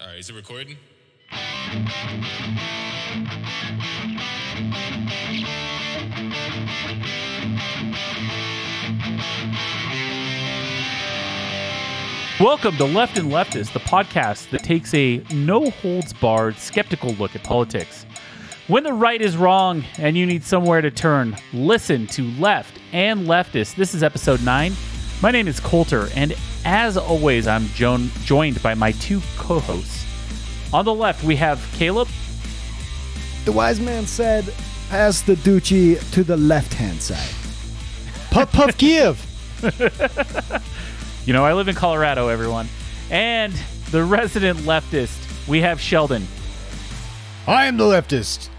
All right, is it recording? Welcome to Left and Leftist, the podcast that takes a no holds barred, skeptical look at politics. When the right is wrong and you need somewhere to turn, listen to Left and Leftist. This is episode 9. My name is Coulter, and as always, I'm jo- joined by my two co hosts. On the left, we have Caleb. The wise man said, pass the Dutchie to the left hand side. Puff Puff give. You know, I live in Colorado, everyone. And the resident leftist, we have Sheldon. I am the leftist.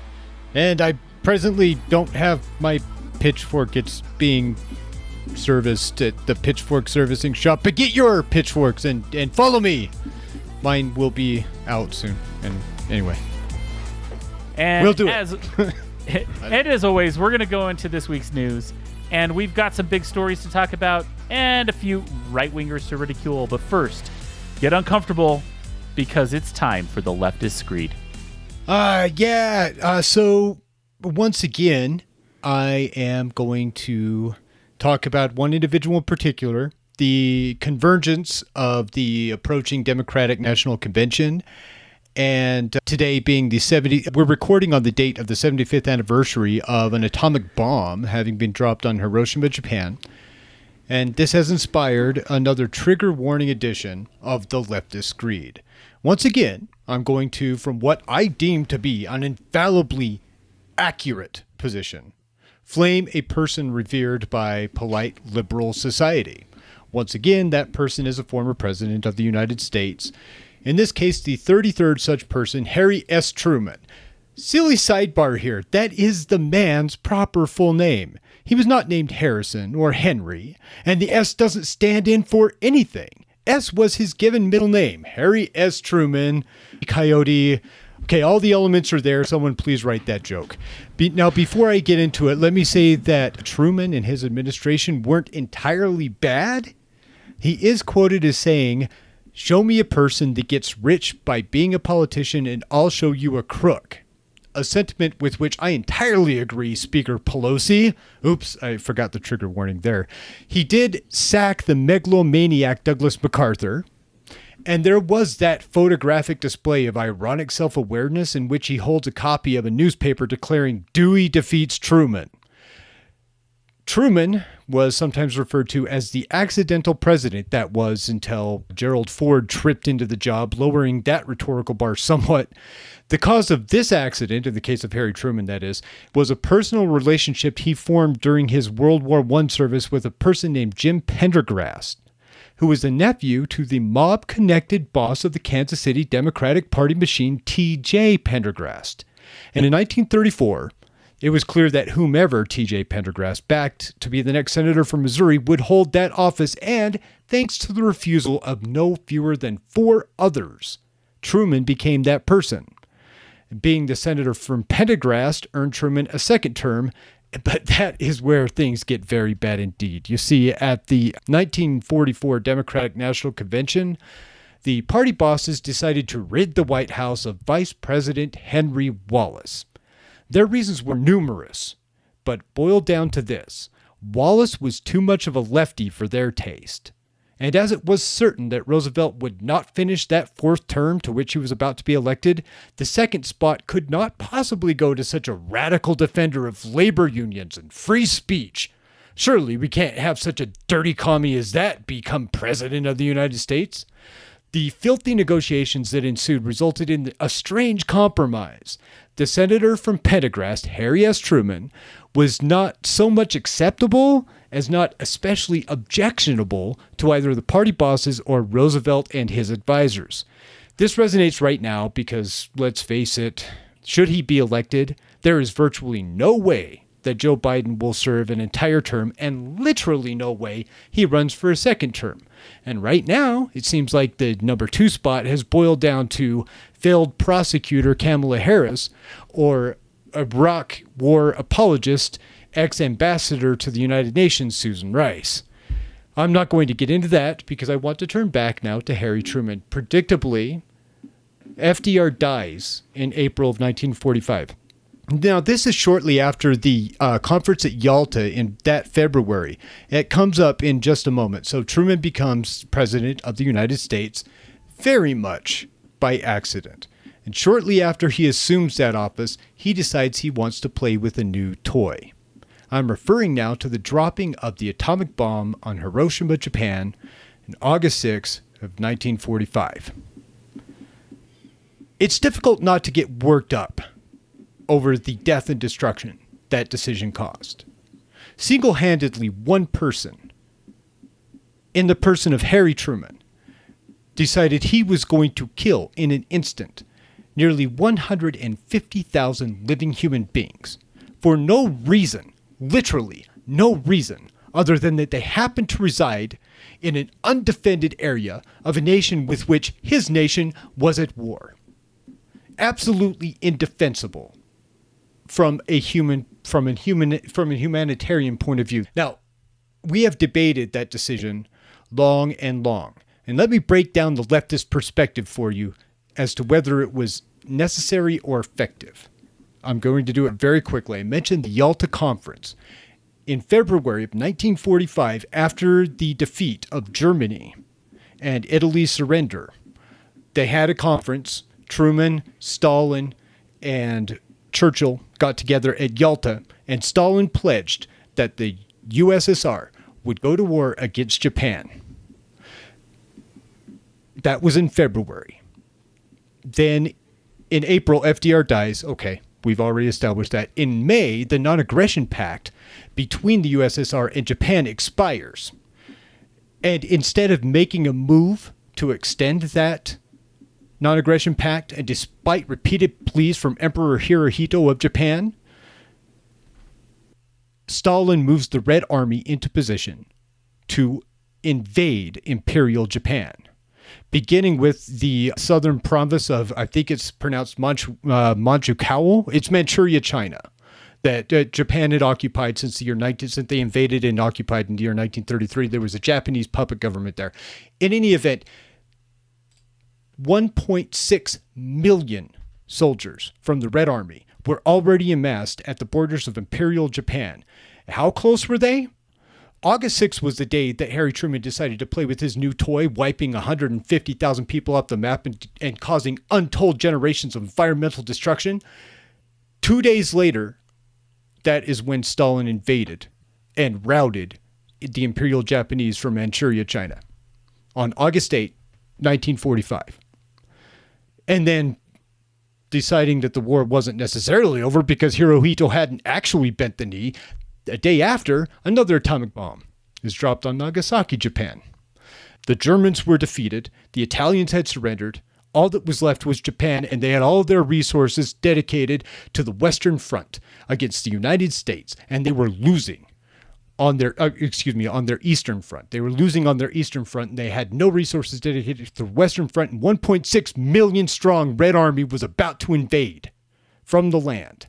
And I presently don't have my pitchfork. It's being serviced at the pitchfork servicing shop. But get your pitchforks and, and follow me. Mine will be out soon. And anyway, And We'll do it. as, and as always, we're going to go into this week's news. And we've got some big stories to talk about and a few right wingers to ridicule. But first, get uncomfortable because it's time for the leftist screed. Uh, yeah. Uh, so once again, I am going to talk about one individual in particular the convergence of the approaching Democratic National Convention. And uh, today being the 70, we're recording on the date of the 75th anniversary of an atomic bomb having been dropped on Hiroshima, Japan. And this has inspired another trigger warning edition of the leftist greed. Once again, I'm going to, from what I deem to be an infallibly accurate position, flame a person revered by polite liberal society. Once again, that person is a former president of the United States. In this case, the 33rd such person, Harry S. Truman. Silly sidebar here. That is the man's proper full name. He was not named Harrison or Henry, and the S doesn't stand in for anything. S was his given middle name, Harry S. Truman, Coyote. Okay, all the elements are there. Someone please write that joke. Be- now, before I get into it, let me say that Truman and his administration weren't entirely bad. He is quoted as saying, Show me a person that gets rich by being a politician, and I'll show you a crook. A sentiment with which I entirely agree, Speaker Pelosi. Oops, I forgot the trigger warning there. He did sack the megalomaniac Douglas MacArthur. And there was that photographic display of ironic self awareness in which he holds a copy of a newspaper declaring Dewey defeats Truman. Truman was sometimes referred to as the accidental president that was until Gerald Ford tripped into the job, lowering that rhetorical bar somewhat. The cause of this accident, in the case of Harry Truman, that is, was a personal relationship he formed during his World War I service with a person named Jim Pendergrast, who was the nephew to the mob connected boss of the Kansas City Democratic Party machine, T.J. Pendergrast. And in 1934, it was clear that whomever TJ Pendergrass backed to be the next senator from Missouri would hold that office, and thanks to the refusal of no fewer than four others, Truman became that person. Being the senator from Pendergrast earned Truman a second term, but that is where things get very bad indeed. You see, at the 1944 Democratic National Convention, the party bosses decided to rid the White House of Vice President Henry Wallace. Their reasons were numerous, but boiled down to this Wallace was too much of a lefty for their taste. And as it was certain that Roosevelt would not finish that fourth term to which he was about to be elected, the second spot could not possibly go to such a radical defender of labor unions and free speech. Surely we can't have such a dirty commie as that become president of the United States. The filthy negotiations that ensued resulted in a strange compromise. The senator from Pendergrast, Harry S. Truman, was not so much acceptable as not especially objectionable to either the party bosses or Roosevelt and his advisors. This resonates right now because, let's face it, should he be elected, there is virtually no way that Joe Biden will serve an entire term, and literally no way he runs for a second term. And right now, it seems like the number two spot has boiled down to failed prosecutor Kamala Harris or a Iraq war apologist, ex ambassador to the United Nations, Susan Rice. I'm not going to get into that because I want to turn back now to Harry Truman. Predictably, FDR dies in April of 1945. Now, this is shortly after the uh, conference at Yalta in that February. It comes up in just a moment. So, Truman becomes president of the United States very much by accident. And shortly after he assumes that office, he decides he wants to play with a new toy. I'm referring now to the dropping of the atomic bomb on Hiroshima, Japan, in August 6 of 1945. It's difficult not to get worked up over the death and destruction that decision caused. Single handedly, one person, in the person of Harry Truman, decided he was going to kill in an instant nearly 150,000 living human beings for no reason, literally no reason, other than that they happened to reside in an undefended area of a nation with which his nation was at war. Absolutely indefensible from a human from a human from a humanitarian point of view. Now, we have debated that decision long and long. And let me break down the leftist perspective for you as to whether it was necessary or effective. I'm going to do it very quickly. I mentioned the Yalta Conference. In February of 1945, after the defeat of Germany and Italy's surrender, they had a conference. Truman, Stalin, and Churchill got together at Yalta, and Stalin pledged that the USSR would go to war against Japan. That was in February. Then in April, FDR dies. Okay, we've already established that. In May, the non aggression pact between the USSR and Japan expires. And instead of making a move to extend that non aggression pact, and despite repeated pleas from Emperor Hirohito of Japan, Stalin moves the Red Army into position to invade Imperial Japan, beginning with the southern province of, I think it's pronounced Manchu, uh, Manchukuo. It's Manchuria, China, that uh, Japan had occupied since the year 19, since they invaded and occupied in the year 1933. There was a Japanese puppet government there. In any event, 1.6 million soldiers from the Red Army were already amassed at the borders of Imperial Japan. How close were they? August 6th was the day that Harry Truman decided to play with his new toy, wiping 150,000 people off the map and, and causing untold generations of environmental destruction. Two days later, that is when Stalin invaded and routed the Imperial Japanese from Manchuria, China on August 8, 1945. And then deciding that the war wasn't necessarily over because Hirohito hadn't actually bent the knee, a day after, another atomic bomb is dropped on Nagasaki, Japan. The Germans were defeated, the Italians had surrendered, all that was left was Japan, and they had all their resources dedicated to the Western Front against the United States, and they were losing on their uh, excuse me on their eastern front. They were losing on their eastern front, and they had no resources dedicated to the Western Front. And 1.6 million strong Red Army was about to invade from the land.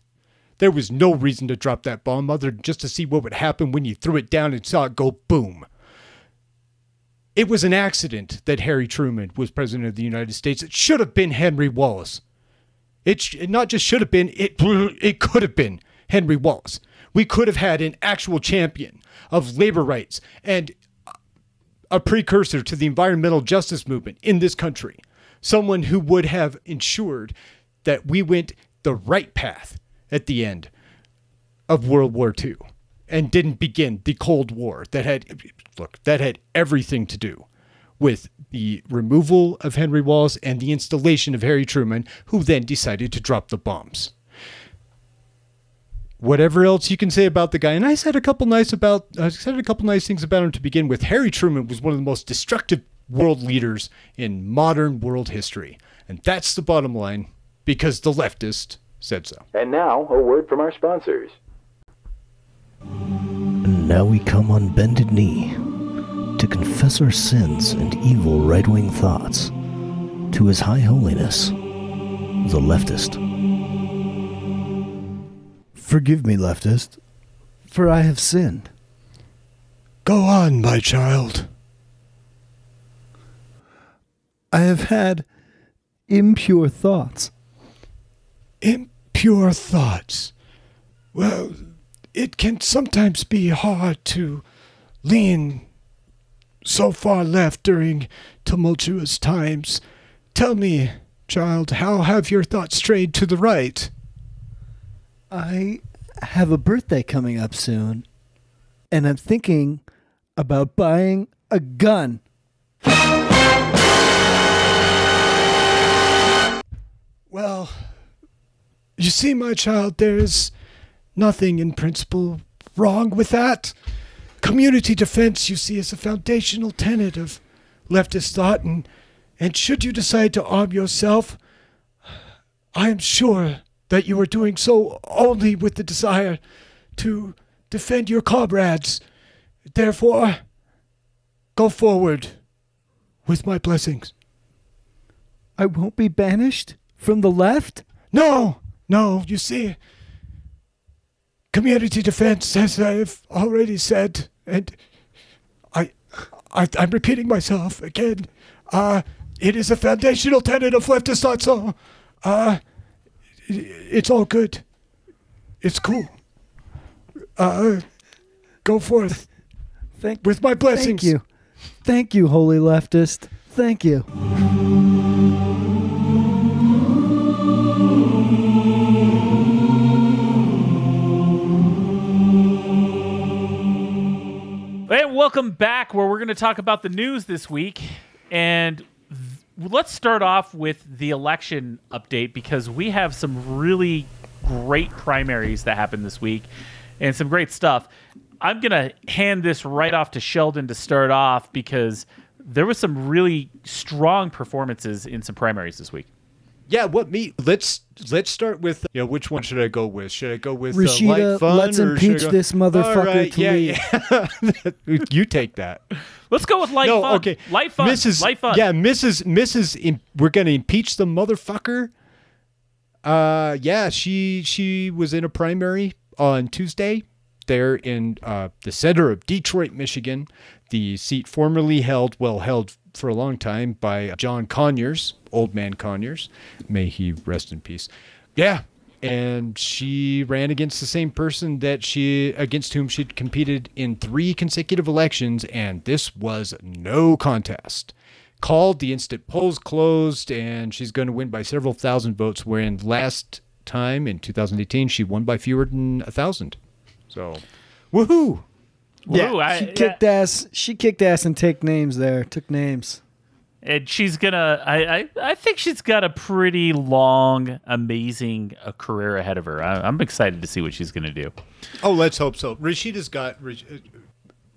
There was no reason to drop that bomb other than just to see what would happen when you threw it down and saw it go boom. It was an accident that Harry Truman was president of the United States. It should have been Henry Wallace. It, it not just should have been, it, it could have been Henry Wallace. We could have had an actual champion of labor rights and a precursor to the environmental justice movement in this country. Someone who would have ensured that we went the right path at the end of World War II and didn't begin the Cold War that had look that had everything to do with the removal of Henry Wallace and the installation of Harry Truman, who then decided to drop the bombs. Whatever else you can say about the guy, and I said a couple nice about I said a couple nice things about him to begin with. Harry Truman was one of the most destructive world leaders in modern world history, and that's the bottom line because the leftist said so. And now, a word from our sponsors. And now we come on bended knee to confess our sins and evil right wing thoughts to His High Holiness, the leftist. Forgive me, leftist, for I have sinned. Go on, my child. I have had impure thoughts? impure thoughts. Well, it can sometimes be hard to lean so far left during tumultuous times. Tell me, child, how have your thoughts strayed to the right? I have a birthday coming up soon, and I'm thinking about buying a gun. Well, you see, my child, there's nothing in principle wrong with that. Community defense, you see, is a foundational tenet of leftist thought, and, and should you decide to arm yourself, I am sure that you are doing so only with the desire to defend your comrades. Therefore, go forward with my blessings. I won't be banished from the left? No, no, you see, community defense, as I've already said, and I, I I'm repeating myself again. Uh, it is a foundational tenet of leftist thought. So, uh, it's all good. It's cool. Uh, go forth Thank, with my blessings. thank you. Thank you, holy leftist. Thank you. And welcome back, where we're going to talk about the news this week. And th- let's start off with the election update because we have some really great primaries that happened this week and some great stuff. I'm going to hand this right off to Sheldon to start off because there was some really strong performances in some primaries this week. Yeah, what me? Let's let's start with you know which one should I go with? Should I go with uh, Rashida, light fun let's or impeach go- this motherfucker All right, to yeah, yeah. you take that. Let's go with light no, fun. okay. Light fun. Mrs. Light fun. Yeah, Mrs. Mrs. Im- we're gonna impeach the motherfucker. Uh, yeah, she she was in a primary on Tuesday there in uh, the center of Detroit, Michigan, the seat formerly held, well held for a long time by John Conyers, old man Conyers. May he rest in peace. Yeah. And she ran against the same person that she against whom she'd competed in three consecutive elections, and this was no contest. Called the instant polls closed, and she's going to win by several thousand votes. Wherein last time in 2018, she won by fewer than a thousand. So, woohoo! Yeah, I- she kicked ass. She kicked ass and take names there. Took names. And she's gonna I, I i think she's got a pretty long amazing uh, career ahead of her I, i'm excited to see what she's gonna do Oh, let's hope so. Rashida's got uh,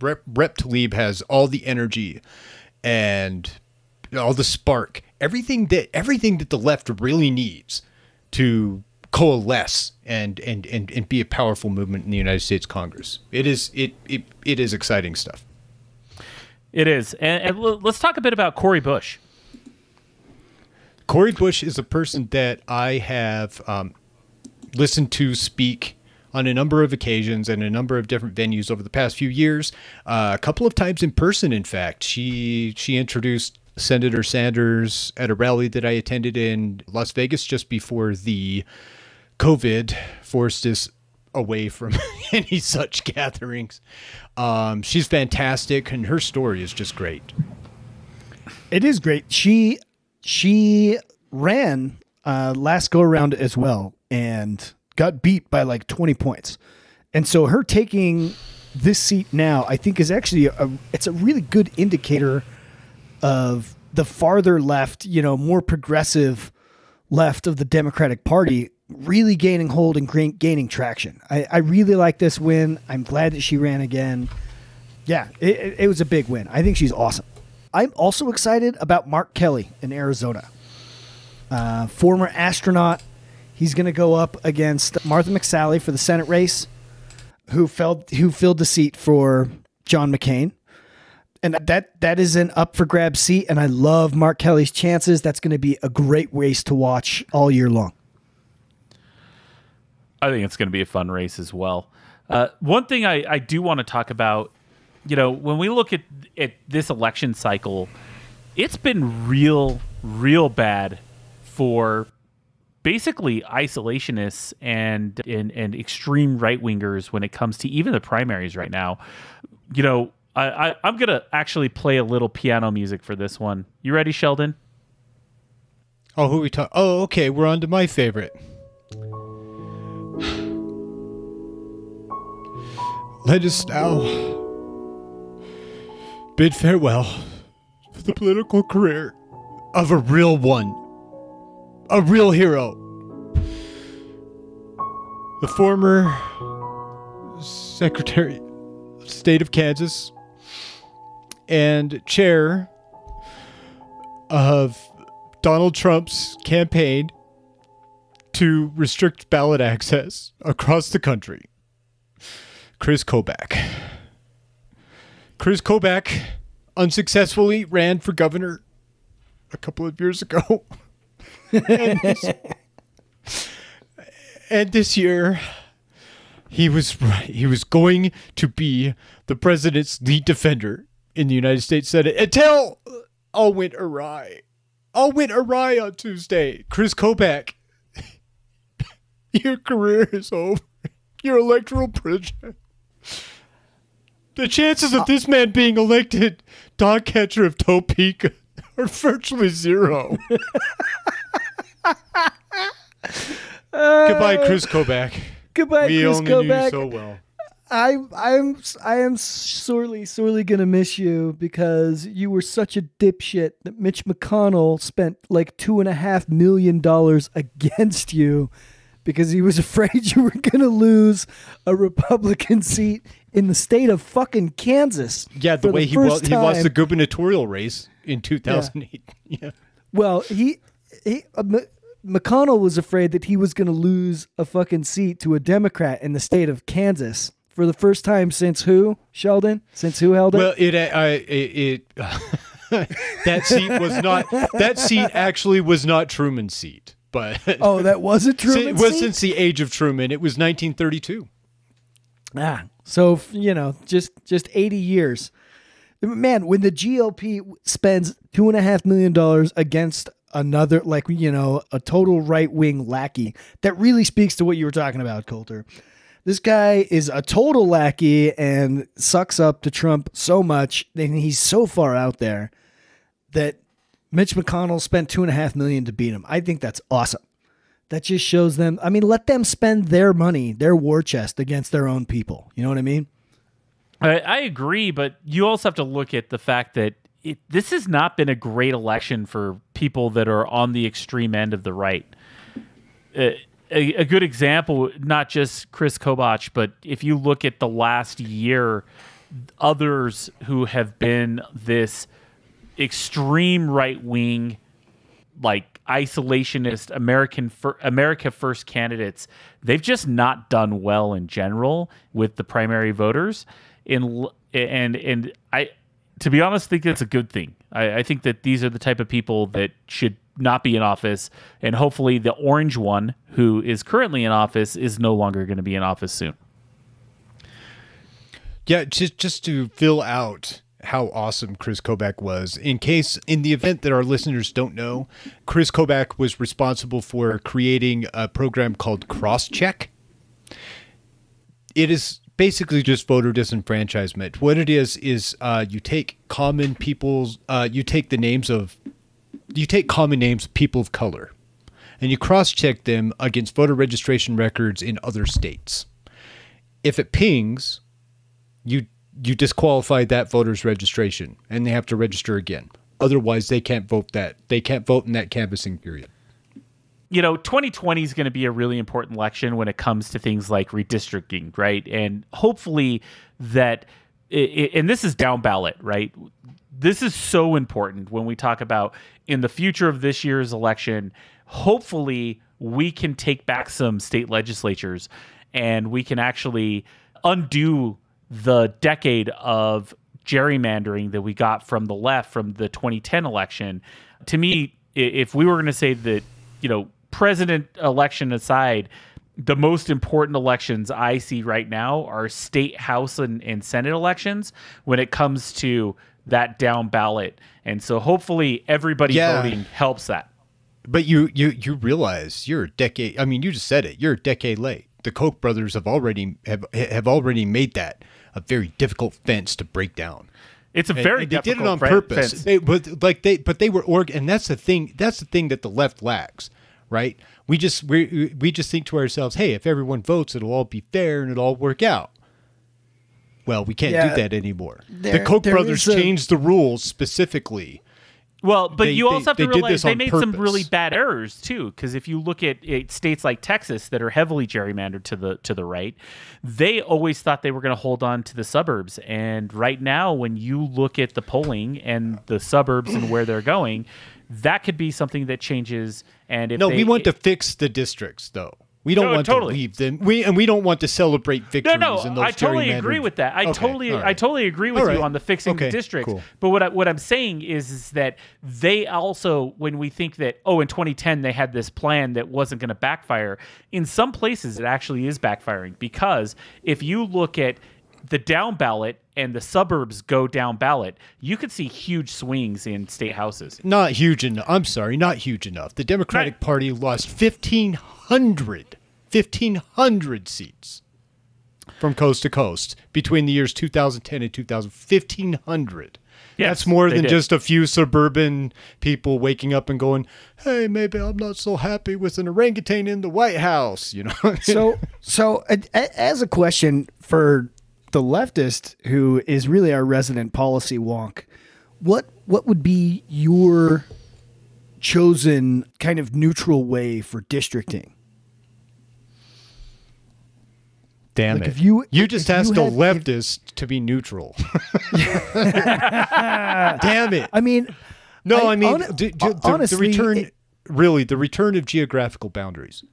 Rep, Rep has all the energy and all the spark, everything that everything that the left really needs to coalesce and and and, and be a powerful movement in the United States Congress. It is it it, it is exciting stuff. It is and, and let's talk a bit about Cori Bush Cori Bush is a person that I have um, listened to speak on a number of occasions and a number of different venues over the past few years. Uh, a couple of times in person, in fact. She she introduced Senator Sanders at a rally that I attended in Las Vegas just before the COVID forced us away from any such gatherings. Um, she's fantastic, and her story is just great. It is great. She she ran uh, last go around as well and got beat by like 20 points. And so her taking this seat now, I think is actually a it's a really good indicator of the farther left, you know, more progressive left of the Democratic Party really gaining hold and gain- gaining traction. I, I really like this win. I'm glad that she ran again. Yeah, it, it, was a big win. I think she's awesome. I'm also excited about Mark Kelly in Arizona. Uh, former astronaut. He's going to go up against Martha McSally for the Senate race, who filled who filled the seat for John McCain. And that that is an up for grab seat, and I love Mark Kelly's chances. That's going to be a great race to watch all year long. I think it's gonna be a fun race as well uh, one thing I, I do want to talk about you know when we look at at this election cycle it's been real real bad for basically isolationists and and, and extreme right wingers when it comes to even the primaries right now. You know, I, I I'm gonna actually play a little piano music for this one. You ready, Sheldon? Oh, who we talk? Oh, okay. We're on to my favorite. Let us now bid farewell for the political career of a real one, a real hero. The former Secretary of State of Kansas and chair of Donald Trump's campaign to restrict ballot access across the country. Chris Kobach. Chris Kobach unsuccessfully ran for governor a couple of years ago. and, this, and this year he was he was going to be the president's lead defender in the United States Senate until all went awry. All went awry on Tuesday. Chris Kobach, your career is over. Your electoral prison. The chances of this man being elected dog catcher of Topeka are virtually zero. Goodbye, Chris Kobach. Goodbye, we Chris only knew you so well. I I'm I am sorely sorely gonna miss you because you were such a dipshit that Mitch McConnell spent like two and a half million dollars against you because he was afraid you were gonna lose a Republican seat in the state of fucking Kansas. Yeah, the way he, first wa- he lost the gubernatorial race in 2008. Yeah. Well, he he uh, M- McConnell was afraid that he was going to lose a fucking seat to a Democrat in the state of Kansas for the first time since who? Sheldon? Since who held it? Well, it, uh, it, it that seat was not that seat actually was not Truman's seat, but oh, that was a Truman it was since the age of Truman. It was 1932. Ah, so you know, just just eighty years. Man, when the GOP spends two and a half million dollars against another, like you know, a total right wing lackey, that really speaks to what you were talking about, Coulter. This guy is a total lackey and sucks up to Trump so much, and he's so far out there that Mitch McConnell spent two and a half million to beat him. I think that's awesome. That just shows them. I mean, let them spend their money, their war chest against their own people. You know what I mean? I, I agree, but you also have to look at the fact that it, this has not been a great election for people that are on the extreme end of the right. Uh, a, a good example, not just Chris Kobach, but if you look at the last year, others who have been this extreme right wing, like isolationist American America First candidates, they've just not done well in general with the primary voters. In and and I, to be honest, think that's a good thing. I, I think that these are the type of people that should not be in office, and hopefully the orange one who is currently in office is no longer going to be in office soon. Yeah, just just to fill out how awesome Chris Kobach was. In case, in the event that our listeners don't know, Chris Kobach was responsible for creating a program called CrossCheck. It is basically just voter disenfranchisement. What it is is uh, you take common people's, uh, you take the names of, you take common names people of color, and you cross-check them against voter registration records in other states. If it pings, you you disqualify that voter's registration and they have to register again. Otherwise, they can't vote that they can't vote in that canvassing period. you know, 2020 is going to be a really important election when it comes to things like redistricting, right? And hopefully that, and this is down ballot, right? This is so important when we talk about in the future of this year's election. Hopefully, we can take back some state legislatures and we can actually undo the decade of gerrymandering that we got from the left from the 2010 election. To me, if we were going to say that, you know, president election aside, the most important elections I see right now are state house and, and senate elections when it comes to that down ballot. And so hopefully everybody Yeah. voting helps that. But you you you realize you're a decade. I mean, you just said it. You're a decade late. The Koch brothers have already have have already made that a very difficult fence to break down. It's a And- very and they did it on purpose. fence. They, but like they, but they were org, and that's the thing. That's the thing that the left lacks, right? We just we we just think to ourselves, hey, if everyone votes, it'll all be fair and it'll all work out. Well, we can't Yeah. do that anymore. the Koch brothers is a- changed the rules specifically. Well, but They- you they- also have to realize they made some really bad errors too. Because if you look at uh, states like Texas that are heavily gerrymandered to the to the right, they always thought they were going to hold on to the suburbs. And right now, when you look at the polling and the suburbs and where they're going, that could be something that changes. And if No, they, we want to fix the districts, though. We don't No, want totally. to leave them. We and we don't want to celebrate No, victories. no, in those I totally agree with that. I Okay, totally, all right. I totally agree with All you on the fixing Okay, the districts. cool. But what I, what I'm saying is, is that they also, when we think that oh, in 2010 they had this plan that wasn't going to backfire, in some places it actually is backfiring because if you look at the down ballot and the suburbs go down ballot, you could see huge swings in state houses. Not huge enough. I'm sorry, not huge enough. The Democratic Right. Party lost 1,500, 1,500 seats from coast to coast between the years 2010 and 2000. 1,500. Yes, That's more than did. just a few suburban people waking up and going, "Hey, maybe I'm not so happy with an orangutan in the White House." You know. So, so a, a- as a question for the leftist, who is really our resident policy wonk, what what would be your chosen kind of neutral way for districting? Damn Like, it! if you- you just if you asked a had- if- leftist to be neutral. Damn it! I mean, No, I- I, mean d- the, honestly, the return. it- really, the return of geographical boundaries.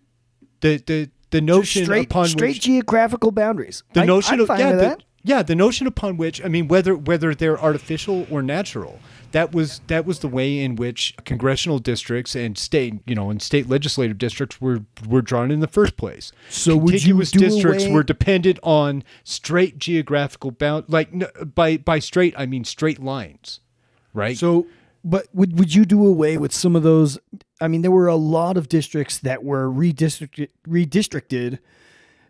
The the the notion straight upon straight which geographical boundaries. the I- notion I'm of yeah the, that. yeah the notion upon which I mean whether whether they're artificial or natural. That was that was the way in which congressional districts and state you know and state legislative districts were were drawn in the first place. So would you contiguous districts away- were dependent on straight geographical bound like by by straight I mean straight lines, right? So, but would would you do away with some of those? I mean, there were a lot of districts that were redistricted redistricted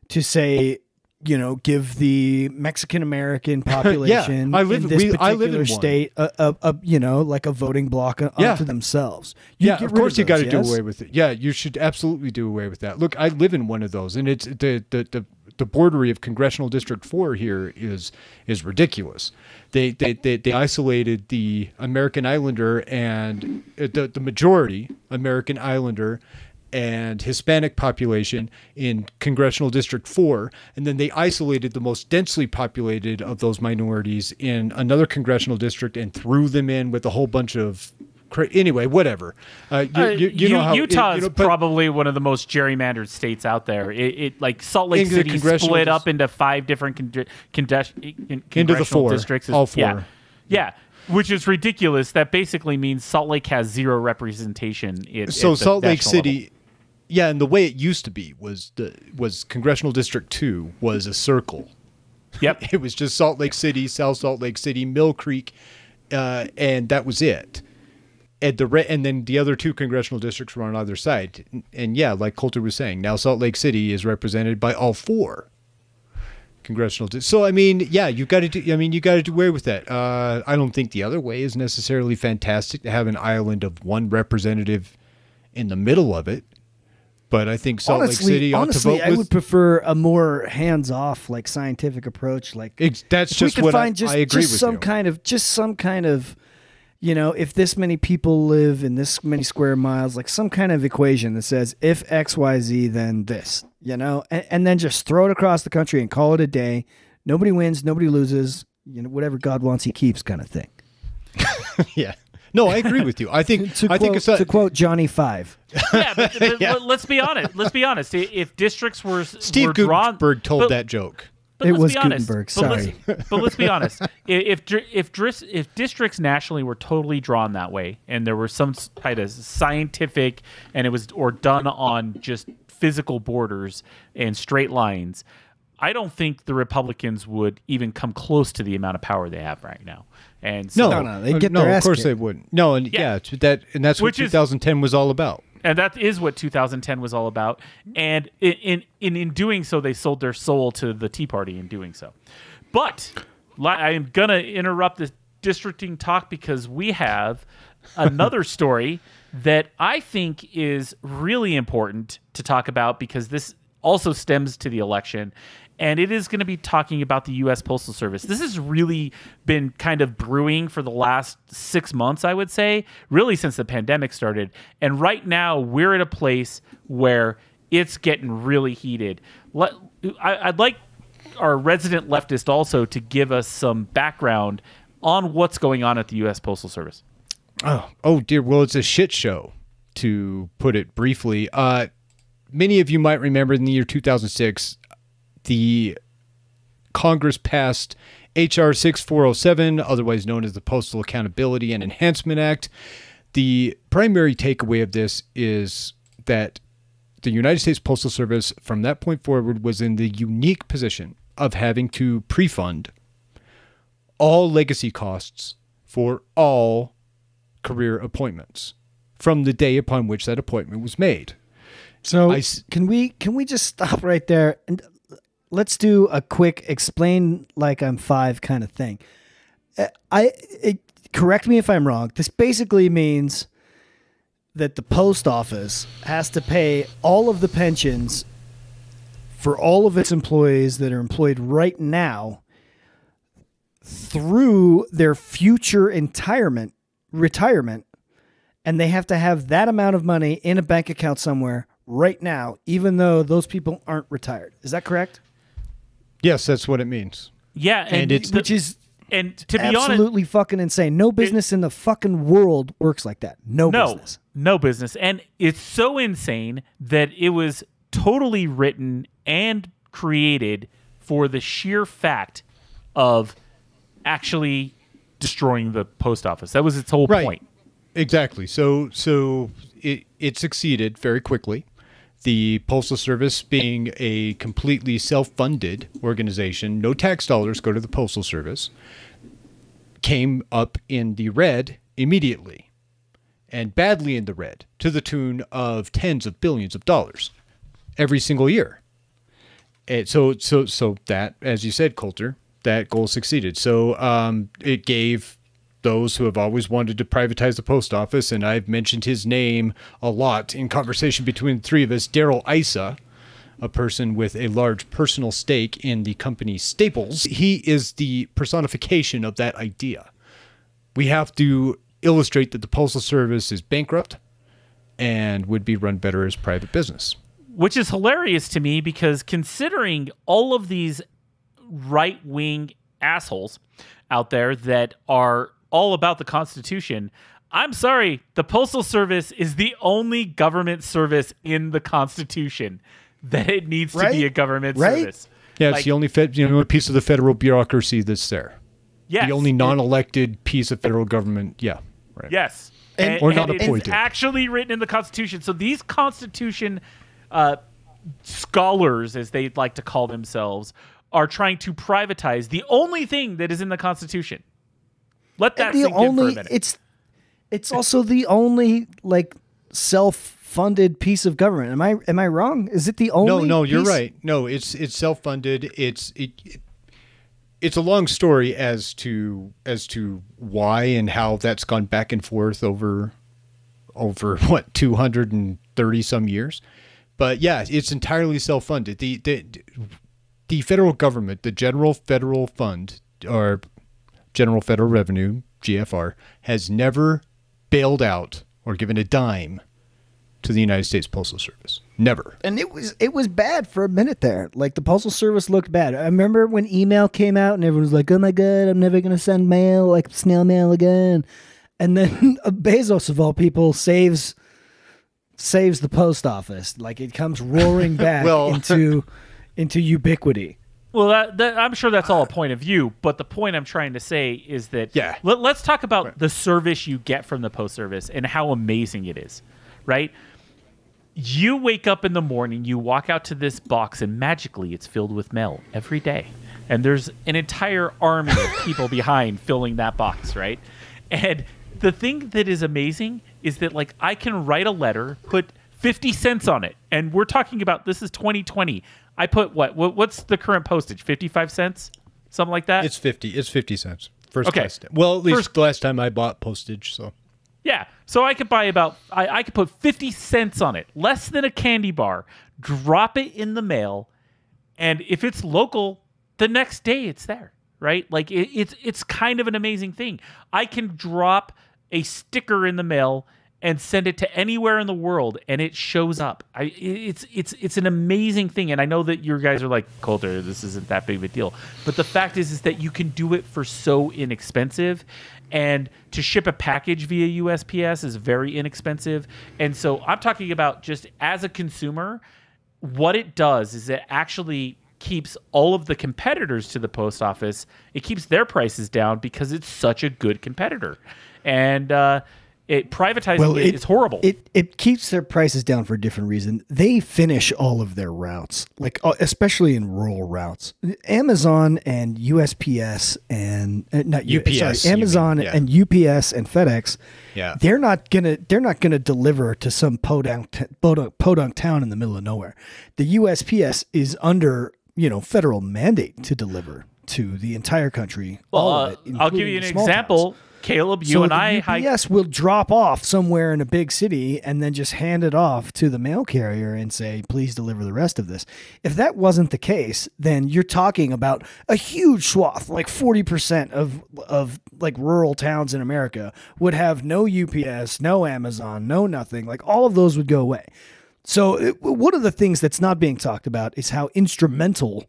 to say, you know, give the Mexican American population I live- in this we- particular I live in state a, a, a you know like a voting block on- Yeah. themselves. You'd yeah, of course you got to those, do away with it. Yeah, you should absolutely do away with that. Look, I live in one of those, and it's the the the, the bordery of congressional district four here is is ridiculous. They they they, they isolated the American Islander and uh, the the majority American Islander and Hispanic population in congressional district 4 and then they isolated the most densely populated of those minorities in another congressional district and threw them in with a whole bunch of cra- anyway whatever uh, you, Uh, you, you know how Utah you is know, but- probably one of the most gerrymandered states out there. It, it like Salt Lake City split up into five different con- con- Into the congressional four, districts. is- all four. Yeah, yeah, which is ridiculous. That basically means Salt Lake has zero representation. At, so at Salt Lake City level. yeah and the way it used to be was the was congressional district 2 was a circle Yep. It was just Salt Lake City, South Salt Lake City, Mill Creek, uh, and that was it. And the re- and then the other two congressional districts were on either side. And yeah, like Coulter was saying, now Salt Lake City is represented by all four congressional. Di- so I mean, yeah, you got to do. I mean, you got to do away with that. Uh, I don't think the other way is necessarily fantastic to have an island of one representative in the middle of it. But I think Salt honestly, Lake City ought honestly, to vote I with. would prefer a more hands-off, like scientific approach. Like Ex- that's just we could what I- find just, I agree just with some you. kind of just some kind of you know if this many people live in this many square miles like some kind of equation that says if xyz then this you know and, and then just throw it across the country and call it a day nobody wins nobody loses you know whatever god wants he keeps kind of thing yeah. No, I agree with you. I think to, I quote, think it's a, to quote johnny five yeah, but, but let- let's be honest. Let's be honest. If districts were Steve were drawn, told but- that joke. But It let's was be honest. Guttenberg, But let's- But let's, be honest. I- If if dris- if districts nationally were totally drawn that way, and there were some kind of scientific, and it was or done on just physical borders and straight lines, I don't think the Republicans would even come close to the amount of power they have right now. And so, No, No, no, they'd uh, get no. their of course kicked. they wouldn't. No, and Yeah. yeah, that and that's what Which is- 2010 was all about. And that is what 2010 was all about. And in, in in in doing so, they sold their soul to the Tea Party in doing so. But I am gonna interrupt this districting talk because we have another story that I think is really important to talk about because this also stems to the election. And it is going to be talking about the U.S. Postal Service. This has really been kind of brewing for the last six months, I would say, really since the pandemic started. And right now, we're at a place where it's getting really heated. Let, I, I'd like our resident leftist also to give us some background on what's going on at the U.S. Postal Service. Oh, oh dear. Well, it's a shit show, to put it briefly. Uh, many of you might remember in the year 2006, the Congress passed H.R. 6407, otherwise known as the Postal Accountability and Enhancement Act. The primary takeaway of this is that the United States Postal Service, from that point forward, was in the unique position of having to pre fund all legacy costs for all career appointments from the day upon which that appointment was made. So I s- can we can we just stop right there and let's do a quick explain like I'm five kind of thing. Uh, I it, correct me if I'm wrong. This basically means that the post office has to pay all of the pensions for all of its employees that are employed right now through their future retirement retirement and they have to have that amount of money in a bank account somewhere right now even though those people aren't retired is that correct Yes, that's what it means. Yeah, and, And it's- the- which is and to be honest, absolutely fucking insane no business in the fucking world works like that no, no, business no business, and it's so insane that it was totally written and created for the sheer fact of actually destroying the post office. That was its whole Right. point. Exactly. So so it it succeeded very quickly. The Postal Service being a completely self-funded organization, no tax dollars go to the Postal Service, came up in the red immediately. And badly in the red, to the tune of tens of billions of dollars every single year. And so so so that as you said Coulter, that goal succeeded. So um, it gave those who have always wanted to privatize the post office, and I've mentioned his name a lot in conversation between the three of us, Darrell Issa, a person with a large personal stake in the company Staples. He is the personification of that idea. We have to illustrate that the Postal Service is bankrupt and would be run better as private business. which is hilarious to me because considering all of these right wing assholes out there that are all about the Constitution, I'm sorry, the Postal Service is the only government service in the Constitution that it needs to be a government Right? service. Yeah, it's Like- the only fed, you know, piece of the federal bureaucracy that's there. Yes, the only non-elected piece of federal government. Yeah, right. Yes. And- And, Or and not it's appointed. actually written in the Constitution. So these Constitution uh, scholars, as they like to call themselves, are trying to privatize the only thing that is in the Constitution. Let that the sink in for a only minute. it's it's also the only like self-funded piece of government am i am i wrong is it the only No, no, you're right. No, it's it's self-funded. It's it, it it's a long story as to as to why and how that's gone back and forth over over what 230 some years. But yeah, it's entirely self-funded. The the the federal government, the General Federal Fund or General Federal Revenue, GFR, has never bailed out or given a dime to the United States Postal Service. Never. and it was it was bad for a minute there. Like the postal service looked bad. I remember when email came out and everyone was like oh my god i'm never gonna send mail like snail mail again. And then uh, bezos of all people saves saves the post office. Like it comes roaring back Well- into into ubiquity Well, that, that, I'm sure that's all a uh, point of view, but the point I'm trying to say is that Yeah. let, us talk about the service you get from the post service and how amazing it is, right? You wake up in the morning, you walk out to this box, and magically it's filled with mail every day. And there's an entire army of people behind filling that box, right? And the thing that is amazing is that like I can write a letter, put 50 cents on it, and we're talking about this is 2020. I put what? what what's the current postage? 55 cents, something like that. It's fifty. It's fifty cents. First Okay. class. Well, at least First- the last time I bought postage. So Yeah. So I could buy about I, I could put 50 cents on it, less than a candy bar, drop it in the mail, and if it's local, the next day it's there, right? Like it, it's it's kind of an amazing thing. I can drop a sticker in the mail and send it to anywhere in the world and it shows up. I it's it's it's an amazing thing and I know that you guys are like Coulter this isn't that big of a deal. But the fact is is that you can do it for so inexpensive and to ship a package via USPS is very inexpensive. And so I'm talking about just as a consumer what it does is it actually keeps all of the competitors to the post office it keeps their prices down because it's such a good competitor and uh, it privatizing it is horrible It it keeps their prices down for a different reason. They finish all of their routes, like uh, especially in rural routes. Amazon and USPS and uh, not UPS, sorry, you mean, Amazon yeah. and UPS and FedEx. Yeah. they're not gonna they're not gonna deliver to some podunk t- podunk, podunk town in the middle of nowhere. The USPS is under you know federal mandate to deliver to the entire country. well, all uh, of it. i'll give you an example towns. Caleb you So and i yes, hike will drop off somewhere in a big city and then just hand it off to the mail carrier and say, "Please deliver the rest of this." If that wasn't the case, then you're talking about a huge swath, like forty percent of of like rural towns in America would have no UPS, no Amazon, no nothing. Like all of those would go away. So it, one of the things that's not being talked about is how instrumental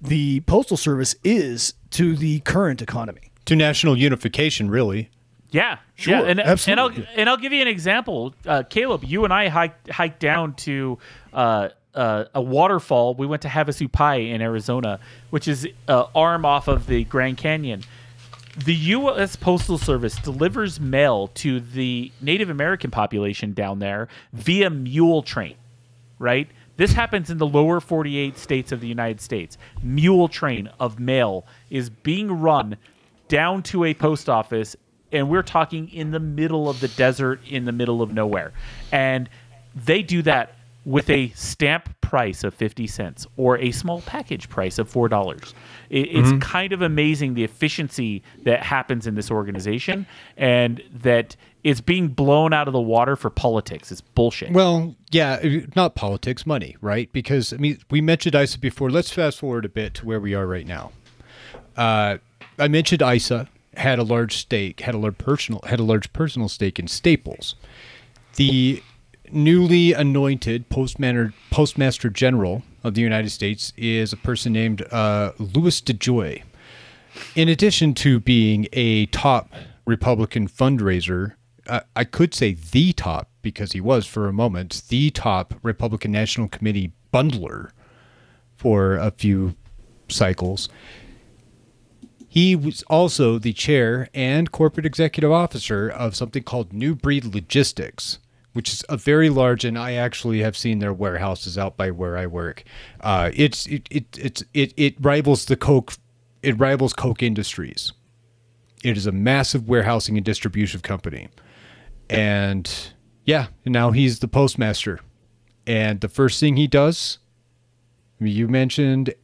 the postal service is to the current economy. To national unification, really. Yeah, Sure, yeah, and absolutely. and I'll and I'll give you an example. Uh, Caleb, you and I hiked hiked down to uh, uh, a waterfall. We went to Havasupai in Arizona, which is uh, arm off of the Grand Canyon. The U.S. Postal Service delivers mail to the Native American population down there via mule train right? This happens in the lower 48 states of the United States. Mule train of mail is being run down to a post office, and we're talking in the middle of the desert, in the middle of nowhere. And they do that with a stamp price of 50 cents or a small package price of $4. It, it's kind of amazing the efficiency that happens in this organization and that it's being blown out of the water for politics. It's bullshit. Well, yeah, not politics, money, right? Because I mean, we mentioned Issa before. Let's fast forward a bit to where we are right now. Uh, I mentioned Issa had a large stake, had a large personal, had a large personal stake in Staples. The newly anointed postmaster, general of the United States is a person named uh, Louis DeJoy. In addition to being a top Republican fundraiser, uh, I could say the top because he was for a moment the top Republican National Committee bundler for a few cycles. He was also the chair and corporate executive officer of something called New Breed Logistics, which is a very large, and I actually have seen their warehouses out by where I work. Uh, it's it, it it's it it rivals the Koch, it rivals Koch Industries. It is a massive warehousing and distribution company, and yeah, now he's the postmaster, and the first thing he does you mentioned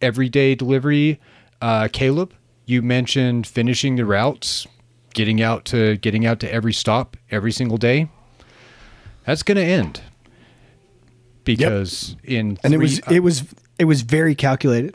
everyday delivery, uh, Caleb. You mentioned finishing the routes, getting out to getting out to every stop every single day. That's going to end because in and it was uh, it was it was very calculated.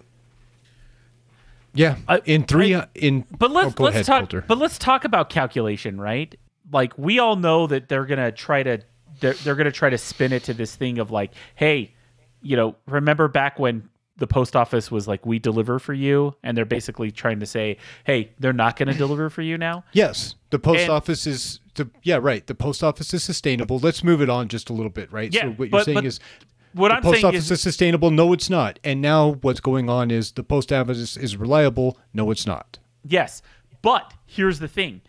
yeah I- in three I- uh, in But let's oh, let's ahead, talk. Coulter. But let's talk about calculation, right? Like we all know that they're gonna try to they're, they're gonna try to spin it to this thing of like, hey, you know, remember back when the post office was like, we deliver for you, and they're basically trying to say, hey, they're not gonna deliver for you now. Yes, the post And- office is. The, yeah, right. The post office is sustainable. Let's move it on just a little bit, right? Yeah, so what you're but- saying but is What the I'm post office is, is, sustainable. No, it's not. And now what's going on is the post office is reliable. No, it's not. Yes. But here's the thing.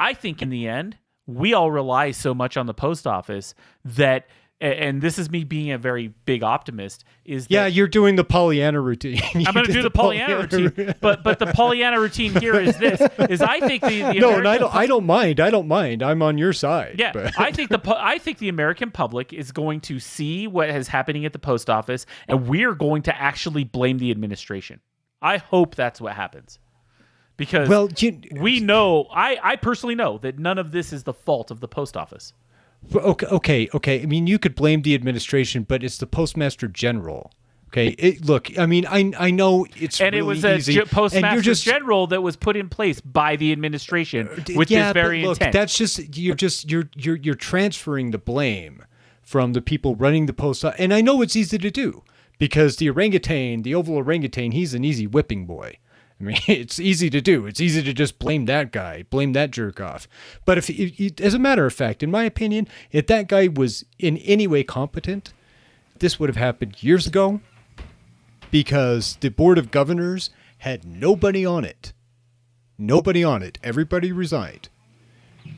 I think in the end, we all rely so much on the post office that a- and this is me being a very big optimist is that Yeah, you're doing the Pollyanna routine. I'm going to do the Pollyanna routine, but but the Pollyanna routine here is this: is I think the, the No, and I don't. I don't mind. I don't mind. I'm on your side. Yeah, but- I think the I think the American public is going to see what is happening at the post office, and we're going to actually blame the administration. I hope that's what happens, because well, you, we know I I personally know that none of this is the fault of the post office. Okay, okay, okay. I mean, you could blame the administration, but it's the postmaster general. Okay, it, look. I mean, I I know it's And really it was a easy, postmaster just, general that was put in place by the administration uh, with yeah, this very look, intent. that's just you're just you're you're you're transferring the blame from the people running the post and I know it's easy to do because the orangutan, the oval orangutan, he's an easy whipping boy. I mean, it's easy to do. It's easy to just blame that guy, blame that jerk off. But if, as a matter of fact, in my opinion, if that guy was in any way competent, this would have happened years ago because the board of governors had nobody on it. Nobody on it. Everybody resigned.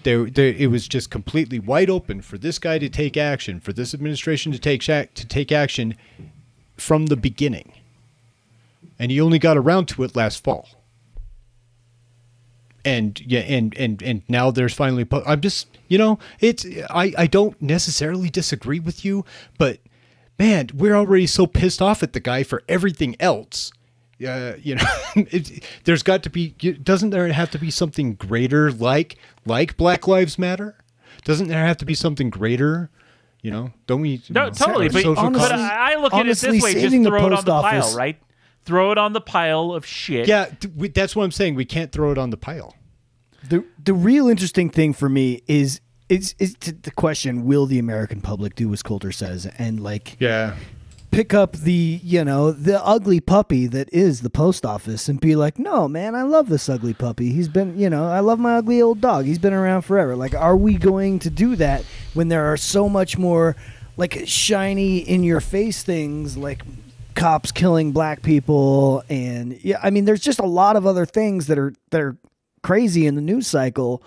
There, there, it was just completely wide open for this guy to take action, for this administration to take to take action from the beginning. And he only got around to it last fall. And yeah, and and and now there's finally. po- I'm just, you know, it's I I don't necessarily disagree with you, but man, we're already so pissed off at the guy for everything else. Uh, you know, it, there's got to be. Doesn't there have to be something greater, like like Black Lives Matter? Doesn't there have to be something greater? You know, don't we? No, know, totally. But, honestly- but I look at it this way: just throw it on post the office- pile, right? Throw it on the pile of shit. Yeah, th- we, that's what I'm saying. We can't throw it on the pile. The the real interesting thing for me is is is t- the question: Will the American public do as Coulter says, and like Yeah. pick up the you know the ugly puppy that is the post office and be like, no man, I love this ugly puppy. He's been you know I love my ugly old dog. He's been around forever. Like, are we going to do that when there are so much more like shiny in your face things like cops killing black people and yeah i mean there's just a lot of other things that are that are crazy in the news cycle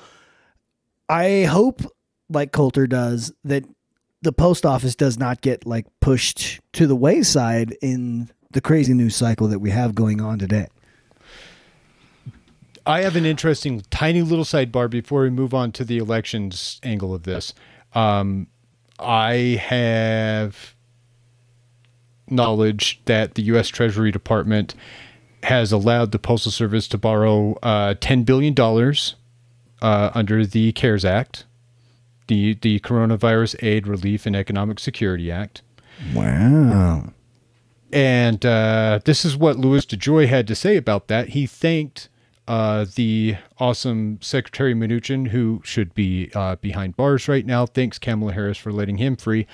i hope like coulter does that the post office does not get like pushed to the wayside in the crazy news cycle that we have going on today I have an interesting, tiny little sidebar before we move on to the elections angle of this. Um, I have knowledge that the U.S. Treasury Department has allowed the Postal Service to borrow uh, $10 billion uh, under the CARES Act, the, the Coronavirus Aid, Relief, and Economic Security Act. wow And uh, this is what Louis DeJoy had to say about that. He thanked uh, the awesome Secretary Mnuchin, who should be uh, behind bars right now. Thanks Kamala Harris for letting him free.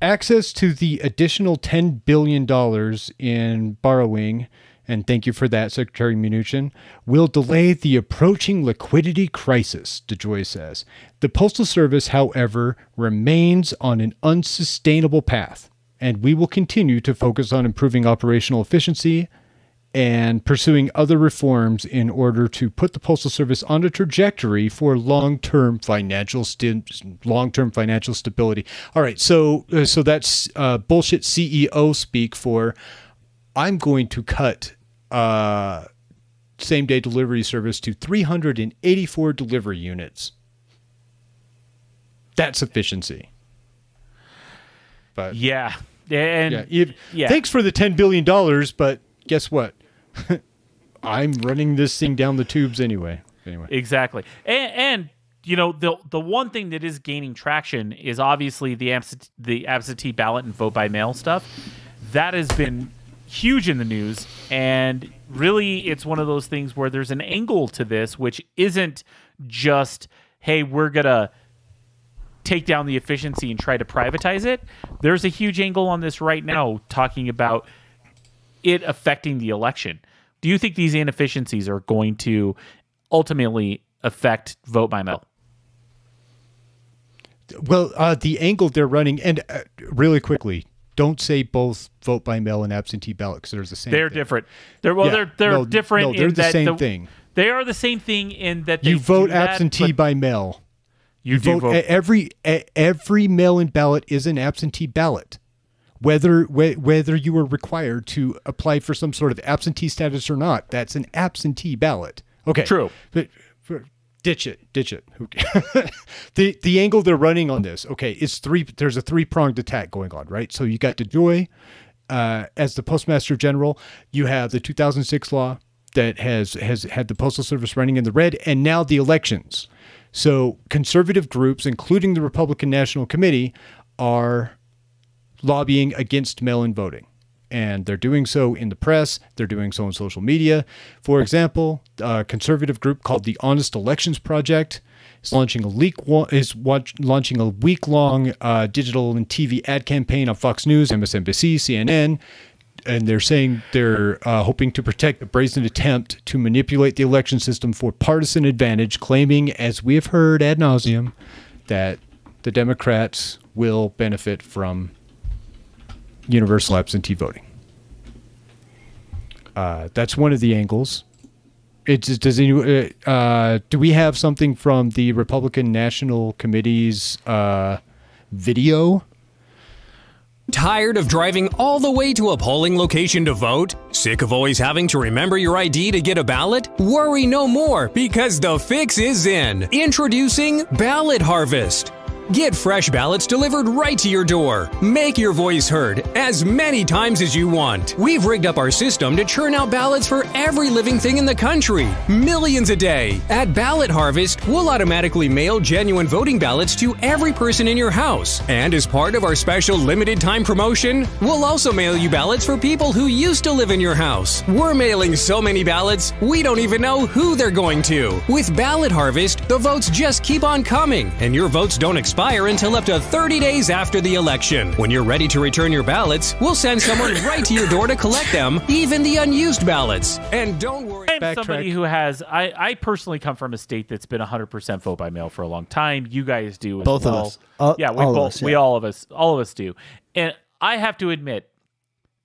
Access to the additional $10 billion in borrowing, and thank you for that, Secretary Mnuchin, will delay the approaching liquidity crisis, DeJoy says. The Postal Service, however, remains on an unsustainable path and we will continue to focus on improving operational efficiency and pursuing other reforms in order to put the postal service on a trajectory for long-term financial sti- long-term financial stability. All right, so uh, so that's uh, bullshit CEO speak for I'm going to cut uh, same-day delivery service to 384 delivery units. That's efficiency. But yeah, and yeah, you- yeah. Thanks for the ten billion dollars, but guess what? I'm running this thing down the tubes anyway. Anyway, Exactly. And, and you know the the one thing that is gaining traction is obviously the absentee, the absentee ballot and vote by mail stuff. That has been huge in the news and really it's one of those things where there's an angle to this which isn't just hey, we're going to take down the efficiency and try to privatize it. There's a huge angle on this right now talking about it affecting the election. Do you think these inefficiencies are going to ultimately affect vote by mail? well, uh, the angle they're running, and uh, really quickly, don't say both vote by mail and absentee ballot because there's the same. They're thing. different. They're well, Yeah. they're they're No, different. no, they're the that same thing. They are the same thing in that they You vote that, absentee but by mail. You do vote, vote- every every mail-in ballot is an absentee ballot. Whether whe- whether you were required to apply for some sort of absentee status or not, that's an absentee ballot. Okay, True. But, but ditch it, ditch it. The the angle they're running on this, okay, is three. There's a three pronged attack going on, right? So you got DeJoy uh, as the postmaster general. You have the 2006 law that has has had the postal service running in the red, and now the elections. So conservative groups, including the Republican National Committee, are lobbying against mail-in voting. And they're doing so in the press. They're doing so on social media. For example, a conservative group called the Honest Elections Project is launching a leak is watch, launching a week-long uh, digital and TV ad campaign on Fox News, MSNBC, CNN, and they're saying they're uh, hoping to protect the brazen attempt to manipulate the election system for partisan advantage, claiming, as we have heard ad nauseum, that the Democrats will benefit from universal absentee voting. Uh, that's one of the angles. It just does any, uh, uh, do we have something from the Republican National Committee's uh, video? Tired of driving all the way to a polling location to vote? Sick of always having to remember your ID to get a ballot? Worry no more because the fix is in. Introducing Ballot Harvest. Get fresh ballots delivered right to your door. Make your voice heard as many times as you want. We've rigged up our system to churn out ballots for every living thing in the country. Millions a day. At Ballot Harvest, we'll automatically mail genuine voting ballots to every person in your house. And as part of our special limited time promotion, we'll also mail you ballots for people who used to live in your house. We're mailing so many ballots, we don't even know who they're going to. With Ballot Harvest, the votes just keep on coming, and your votes don't expire until up to 30 days after the election. When you're ready to return your ballots, we'll send someone right to your door to collect them, even the unused ballots. And don't worry. I'm somebody who has. I, I personally come from a state that's been 100% vote by mail for a long time. You guys do as Both of us. All- yeah, we all both. us, We all of us. All of us do. And I have to admit,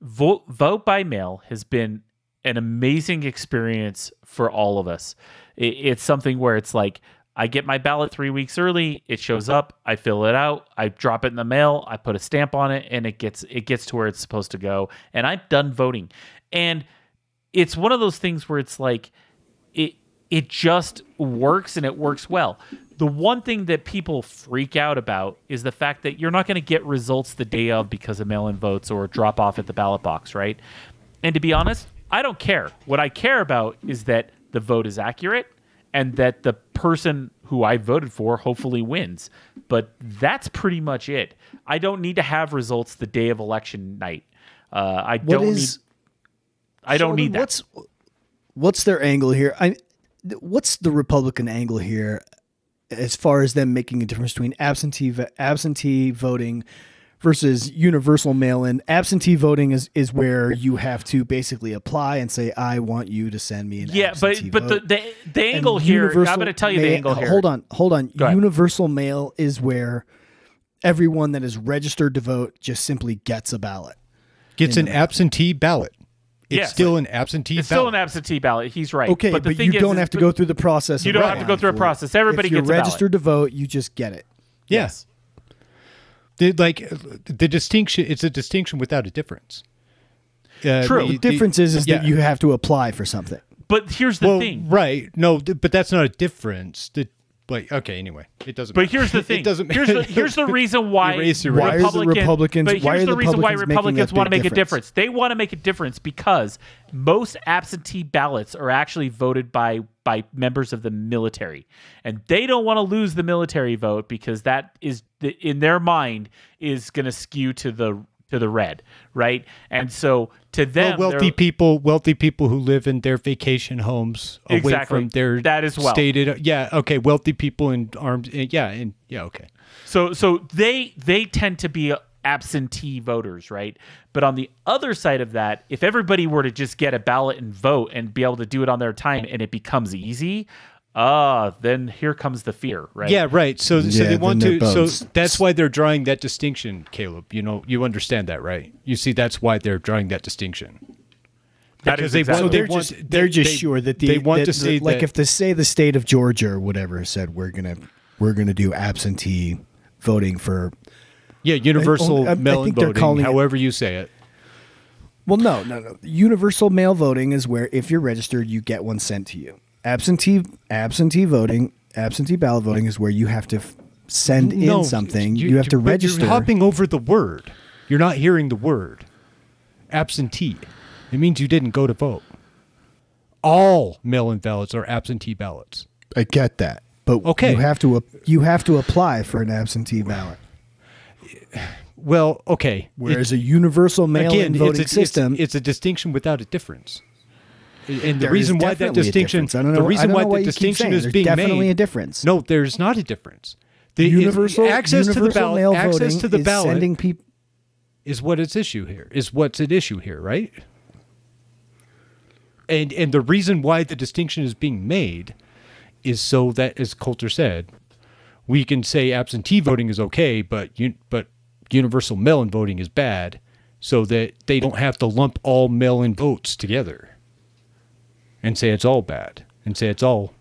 vote vote by mail has been an amazing experience for all of us. It, it's something where it's like I get my ballot three weeks early. It shows up. I fill it out. I drop it in the mail. I put a stamp on it, and it gets it gets to where it's supposed to go. And I'm done voting. And it's one of those things where it's like it it just works and it works well. The one thing that people freak out about is the fact that you're not going to get results the day of because of mail-in votes or drop off at the ballot box, right? And to be honest, I don't care. What I care about is that the vote is accurate and that the person who I voted for hopefully wins. But that's pretty much it. I don't need to have results the day of election night. Uh, I What don't is- need. I don't need that. What's what's their angle here? I what's the Republican angle here as far as them making a difference between absentee absentee voting versus universal mail-in? Absentee voting is is where you have to basically apply and say I want you to send me an absentee. yeah, but absentee but the, vote." the the And angle here. I'm going to tell you the angle here. Hold on, hold on. Universal mail is where everyone that is registered to vote just simply gets a ballot. Gets an absentee ballot. It's Yeah. still an absentee It's ballot. still an absentee ballot. He's right. Okay, but, but, thing you is, don't have to go through the process. You don't have to go through a process. Everybody if you're gets a ballot. registered to vote, you just get it. Yes. The, like the distinction, it's a distinction without a difference. Uh, True. The difference is, is that you have to apply for something. But here's the well, thing. right? No, th- but that's not a difference. The, like, okay, anyway, it doesn't. But matter. here's the thing. it doesn't. Here's the, here's the reason why Erase Why Republican- Republicans- But here's why the the reason why Republicans want to make a difference? difference. They want to make a difference because most absentee ballots are actually voted by by members of the military, and they don't want to lose the military vote because that is in their mind is going to skew to the to the red, right? And so to them, well, wealthy people, wealthy people who live in their vacation homes away Exactly. from their That as well. stated. Yeah, okay, wealthy people in arms. Eh, yeah, and yeah, okay. So so they they tend to be absentee voters, right? But on the other side of that, if everybody were to just get a ballot and vote and be able to do it on their time and it becomes easy, ah, then here comes the fear, right? Yeah, right. So, so Yeah, they want to. So that's why they're drawing that distinction, Caleb. You know, you understand that, right? You see, that's why they're drawing that distinction. That because is they exactly want- So they they're want- just they're just they- sure that the they want that to say like that- if they say the state of Georgia or whatever said we're gonna we're going to do absentee voting for. Yeah, universal I- I mail-in voting, calling it- however you say it. Well, no, no, no. Universal mail voting is where if you're registered, you get one sent to you. Absentee absentee voting, absentee ballot voting is where you have to f- send in something. You, have to but register. You're hopping over the word. You're not hearing the word. Absentee. It means you didn't go to vote. All mail-in ballots are absentee ballots. I get that, but Okay. you have to you have to apply for an absentee ballot. Well, okay. Whereas a universal mail-in Again, voting it's a, it's- system, It's, a distinction without a difference. And the reason why that distinction. I don't the know- I reason why the distinction is there's being definitely made, a difference. No, there's not a difference. The universal access to the ballot, access to the is ballot sending people. is what its issue here. Is what's at issue here, right? And and the reason why the distinction is being made is so that, as Coulter said, we can say absentee voting is okay, but you, but universal mail-in voting is bad, so that they don't have to lump all mail-in votes together and say it's all bad and say it's all.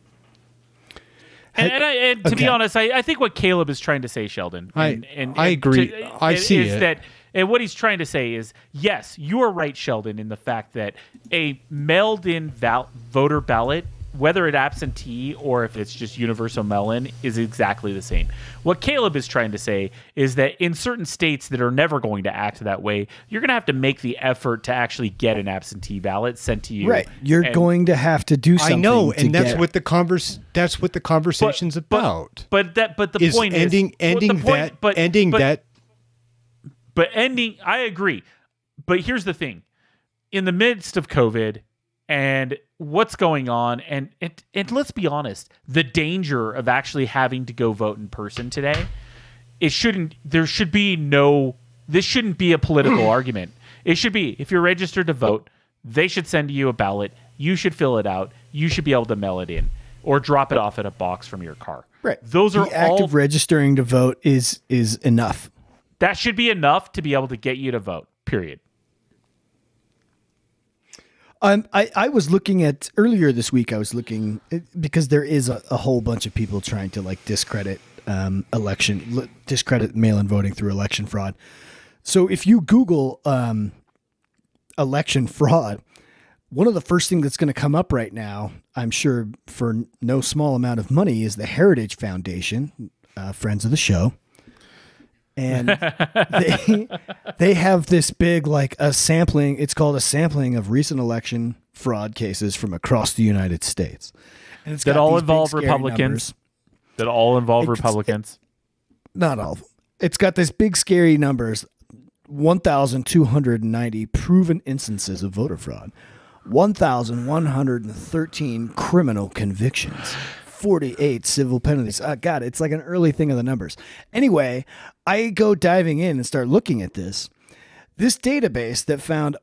And, and, I, and to be honest, I, I think what Caleb is trying to say, Sheldon, I- and, and, I agree. to- I see is it. that, and what he's trying to say is, yes, you are right, Sheldon, in the fact that a mailed-in val- voter ballot, whether it absentee or if it's just universal mail-in, is exactly the same. What Caleb is trying to say is that in certain states that are never going to act that way, you're going to have to make the effort to actually get an absentee ballot sent to you. Right, you're And- going to have to do something. I know, to and that's get- what the converse. That's what the conversation's but- about. But that, but the is point ending is, well, ending point- that but, ending but, that But ending, I agree. But here's the thing: in the midst of COVID and what's going on, and and, and let's be honest, the danger of actually having to go vote in person today, it shouldn't. There should be no. This shouldn't be a political argument. It should be if you're registered to vote, they should send you a ballot. You should fill it out. You should be able to mail it in or drop it off at a box from your car. right. Those are the act all of registering to vote is is enough. that should be enough to be able to get you to vote. Period. Um, I, I was looking at earlier this week. I was looking because there is a, a whole bunch of people trying to like discredit um, election, discredit mail-in voting through election fraud. So if you Google um, election fraud, one of the first things that's going to come up right now, I'm sure for no small amount of money, is the Heritage Foundation, uh, friends of the show, and they they have this big like a sampling. It's called a sampling of recent election fraud cases from across the United States, and it's That got all involve Republicans? numbers. That all involve It's- Republicans. Not all. of them. It's got this big scary numbers. 1,290 proven instances of voter fraud, 1,113 criminal convictions, 48 civil penalties. Uh, God, it's like an early thing of the numbers. Anyway, I go diving in and start looking at this. This database that found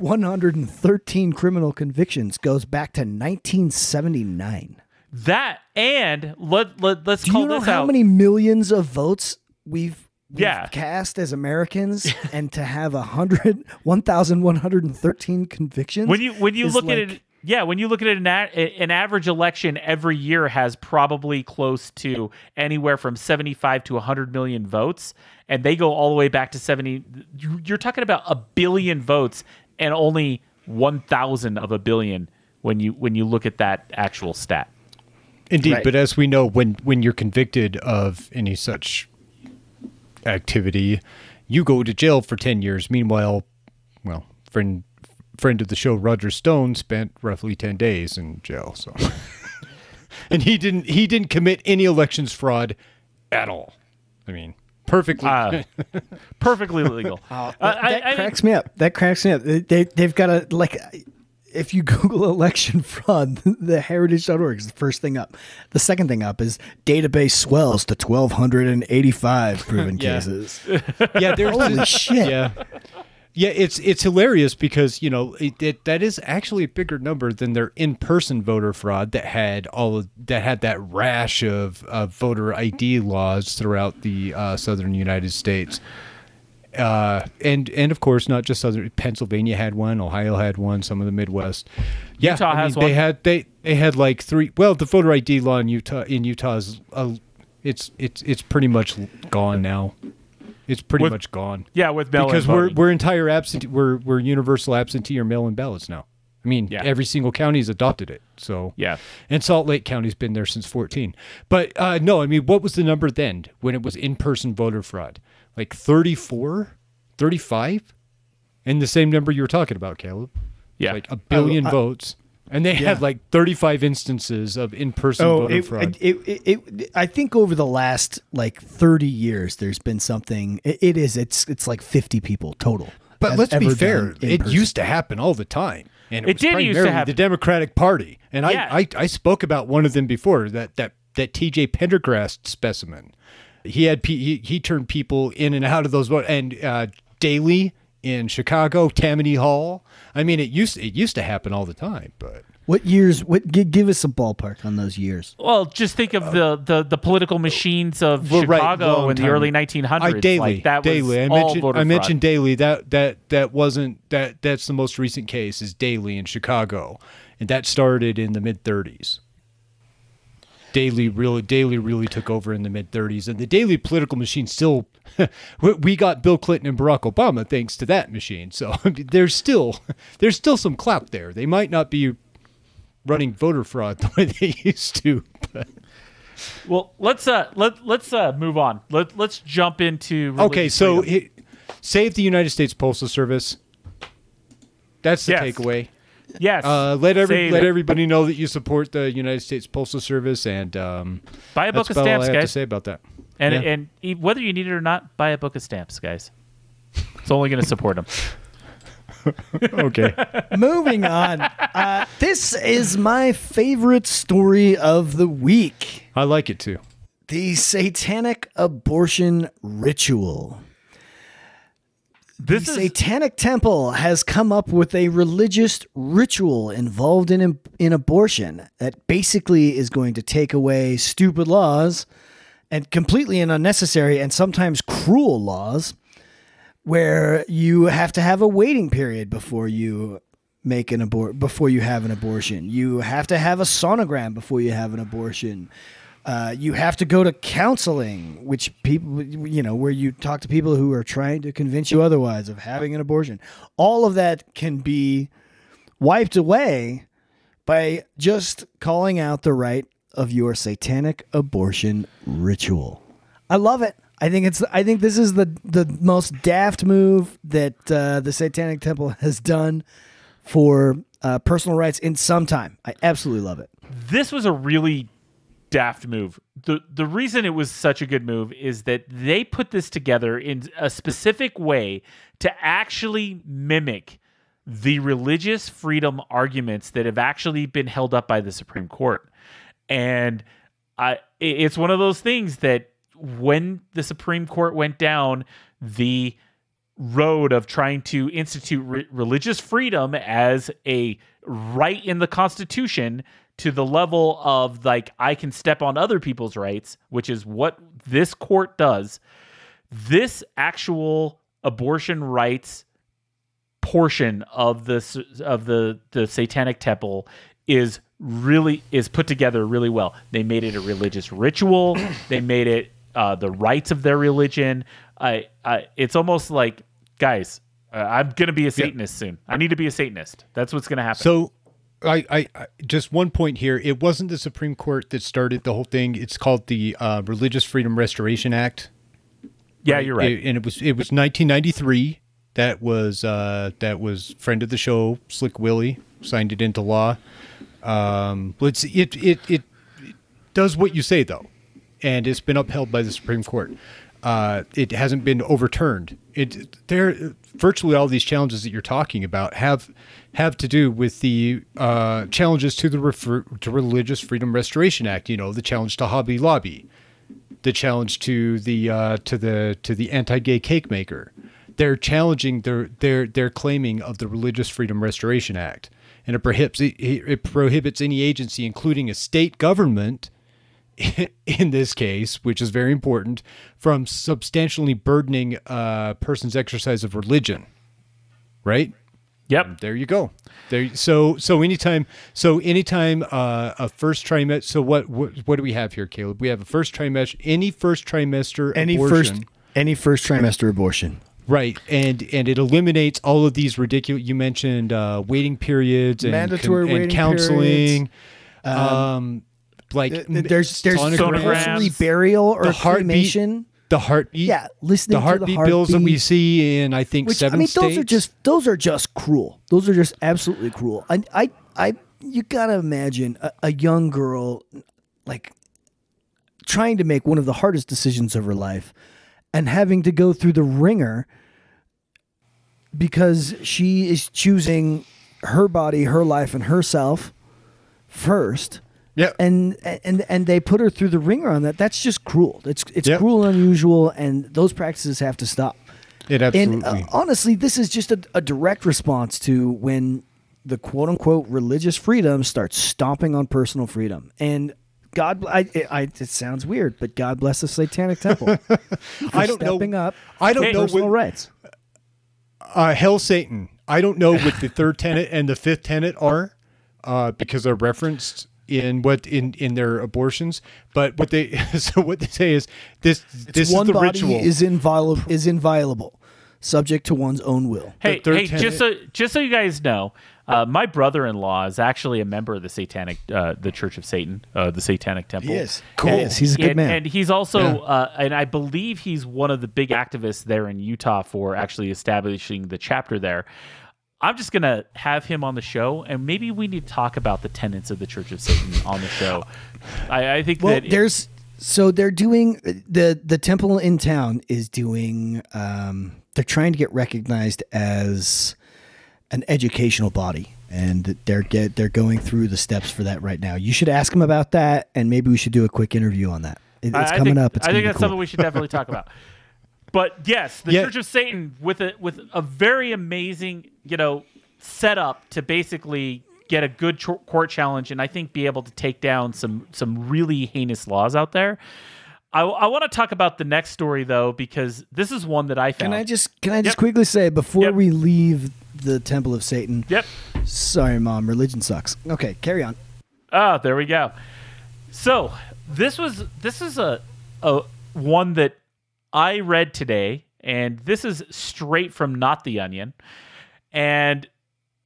1,113 criminal convictions goes back to 1979. that and let, let let's Do call you know this how out. many millions of votes we've, we've Yeah. cast as Americans, and to have a hundred, one thousand one hundred and thirteen convictions? when you when you look at it, yeah, when you look at it, an, a, an average election every year has probably close to anywhere from seventy five to hundred million votes, and they go all the way back to seventy. you- You're talking about a billion votes, and only one thousand of a billion when you when you look at that actual stat. Indeed, Right. but as we know, when when you're convicted of any such activity, you go to jail for ten years. Meanwhile, well, friend friend of the show Roger Stone spent roughly ten days in jail. So, and he didn't he didn't commit any elections fraud at all. I mean, perfectly. Uh, perfectly legal. Uh, that, I- that I mean- cracks me up. That cracks me up. They, they they've got a like. If you Google election fraud, the heritage.org is the first thing up. The second thing up is database swells to 1,285 proven Yeah. cases. yeah, there's Holy this- shit. Yeah. Yeah, it's it's hilarious because you know it, it, that is actually a bigger number than their in-person voter fraud that had all of, that had that rash of, of voter ID laws throughout the uh, southern United States, uh, and and of course not just southern Pennsylvania had one, Ohio had one, some of the Midwest. Yeah, Utah I mean, has They one. had they they had like three. Well, the voter ID law in Utah in Utah is a it's it's it's pretty much gone now. It's pretty With- much gone. Yeah, with mail-in because we're voting. we're entire absentee we're we're universal absentee or mail-in ballots now. I mean, Yeah. every single county's adopted it. So Yeah. and Salt Lake County's been there since 14. But uh, no, I mean, what was the number then when it was in-person voter fraud? Like 34, 35, and the same number you were talking about, Caleb. Yeah. like a billion I- votes, and they had like 35 instances of in-person Oh, voter it, fraud. it, it, it, I think over the last like 30 years, there's been something. It, it is. It's it's like 50 people total. But let's be fair. It person. used to happen all the time. And it, It was did used to happen. the Democratic Party. And Yeah. I, I, I spoke about one of them before, that that, that TJ Pendergast specimen. He had he, he turned people in and out of those. And uh, Daley in Chicago, Tammany Hall. I mean, it used it used to happen all the time. But What years? What gi- give us a ballpark on those years? Well, just think of the, the, the political machines of Well, Chicago long in the early 1900s. I Daley, like that was Daley. I all mentioned voter I mentioned Daley. That that that wasn't that that's the most recent case is Daley in Chicago, and that started in the mid 30s. Daley really Daley really took over in the mid 30s, and the Daley political machine still. we- we got Bill Clinton and Barack Obama thanks to that machine. So there's still there's still some clout there. They might not be running voter fraud the way they used to, but. Well, let's uh let let's uh move on. Let let's jump into Okay, so it, save the United States Postal Service. That's the Yes. takeaway. Yes, Uh, let every save let it. everybody know that you support the United States Postal Service, and um, buy a book that's of about all stamps, I have to guys, say about that. and Yeah. and e- whether you need it or not, buy a book of stamps, guys. It's only going to support them. okay, Moving on. Uh, this is my favorite story of the week. I like it too. The satanic abortion ritual. This the is Satanic Temple has come up with a religious ritual involved in in abortion that basically is going to take away stupid laws and completely and unnecessary and sometimes cruel laws where you have to have a waiting period before you make an abort before you have an abortion. You have to have a sonogram before you have an abortion. Uh, you have to go to counseling, which people, you know, where you talk to people who are trying to convince you otherwise of having an abortion. All of that can be wiped away by just calling out the rite of your satanic abortion ritual. I love it. I think it's. I think this is the the most daft move that uh, the Satanic Temple has done for uh, personal rights in some time. I absolutely love it. this was a really daft move. The the reason it was such a good move is that they put this together in a specific way to actually mimic the religious freedom arguments that have actually been held up by the Supreme Court. And I it's one of those things that when the Supreme Court went down the road of trying to institute re- religious freedom as a right in the Constitution to the level of like I can step on other people's rites, which is what this court does. This actual abortion rights portion of the of the the Satanic Temple is really is put together really well. They made it a religious ritual. they made it uh, the rights of their religion. I, I it's almost like guys, uh, I'm gonna be a Satanist soon. I need to be a Satanist. That's what's gonna happen. So, I, I, I just one point here. It wasn't the Supreme Court that started the whole thing. It's called the uh, Religious Freedom Restoration Act. yeah, you're right. It- and it was it was 1993. That was uh, that was friend of the show, Slick Willie, signed it into law. Um, let's it it it does what you say though, and it's been upheld by the Supreme Court. Uh, it hasn't been overturned. It there virtually all these challenges that you're talking about have have to do with the uh, challenges to the refer- to Religious Freedom Restoration Act. You know, the challenge to Hobby Lobby, the challenge to the uh, to the to the anti-gay cake maker. They're challenging their their their claiming of the Religious Freedom Restoration Act, and it prohibits it, it prohibits any agency, including a state government, in this case, which is very important, from substantially burdening a person's exercise of religion. Right? Yep. There you go. There. So so anytime so anytime uh, a first trimester. So what, what what do we have here, Caleb? We have a first trimester. Any first trimester. Any abortion, first any first trimester abortion. Right, and and it eliminates all of these ridiculous. You mentioned uh, waiting periods and Mandatory and waiting counseling. Um, like Th- There's there's Sonograms. compulsory burial or The heartbeat- cremation. The heartbeat. Yeah, listening the to heartbeat the heartbeat bills that we see in I think Which seven I mean, states. those are just those are just cruel. Those are just absolutely cruel. I I I you gotta imagine a, a young girl like trying to make one of the hardest decisions of her life and having to go through the ringer because she is choosing her body, her life, and herself first. Yeah. And and and they put her through the ringer on that. That's just cruel. It's it's Yep. cruel and unusual, and those practices have to stop. It absolutely. And uh, honestly, this is just a, a direct response to when the quote unquote religious freedom starts stomping on personal freedom. And God, I, I, it sounds weird, but God bless the Satanic Temple. I don't know. up. I don't know personal what, rights. uh, hell Satan. I don't know what the third tenet and the fifth tenet are, uh, because they're referenced in what in in their abortions. But what they so what they say is this this One is the body ritual. is inviolable, is inviolable, subject to one's own will. Hey, third hey, just so just so you guys know, uh, my brother-in-law is actually a member of the Satanic, uh, the Church of Satan, uh, the Satanic Temple. He is. Cool. He is. He's a good and, man. and he's also, uh, and I believe he's one of the big activists there in Utah for actually establishing the chapter there. I'm just gonna have him on the show, and maybe we need to talk about the tenets of the Church of Satan on the show. I, I think Well, that there's so they're doing the the temple in town is doing um they're trying to get recognized as an educational body and they're get they're going through the steps for that right now. You should ask them about that and maybe we should do a quick interview on that. It- it's I coming think- up. It's I think that's cool. something we should definitely talk about. But yes, the Yeah. Church of Satan with a with a very amazing, you know, set up to basically get a good ch- court challenge and I think be able to take down some some really heinous laws out there. I, I want to talk about the next story though because this is one that I found. Can I just can I just Yep. quickly say before Yep. we leave the temple of Satan? Yep. Sorry, mom. Religion sucks. Okay, carry on. Ah, there we go. So this was this is a a one that I read today, and this is straight from Not the Onion. And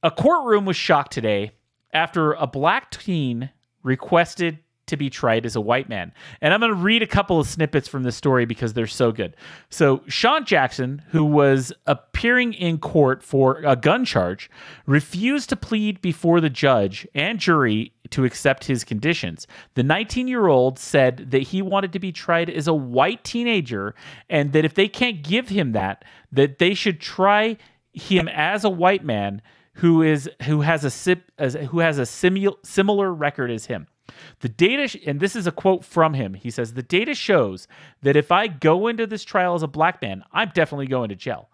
a courtroom was shocked today after a black teen requested to be tried as a white man. And I'm going to read a couple of snippets from this story because they're so good. So, Sean Jackson, who was appearing in court for a gun charge, refused to plead before the judge and jury to accept his conditions. The 19 year old said that he wanted to be tried as a white teenager and that if they can't give him that, that they should try him as a white man who is who has a who has a simul, similar record as him. The data, and this is a quote from him. He says, The data shows that if I go into this trial as a black man, I'm definitely going to jail.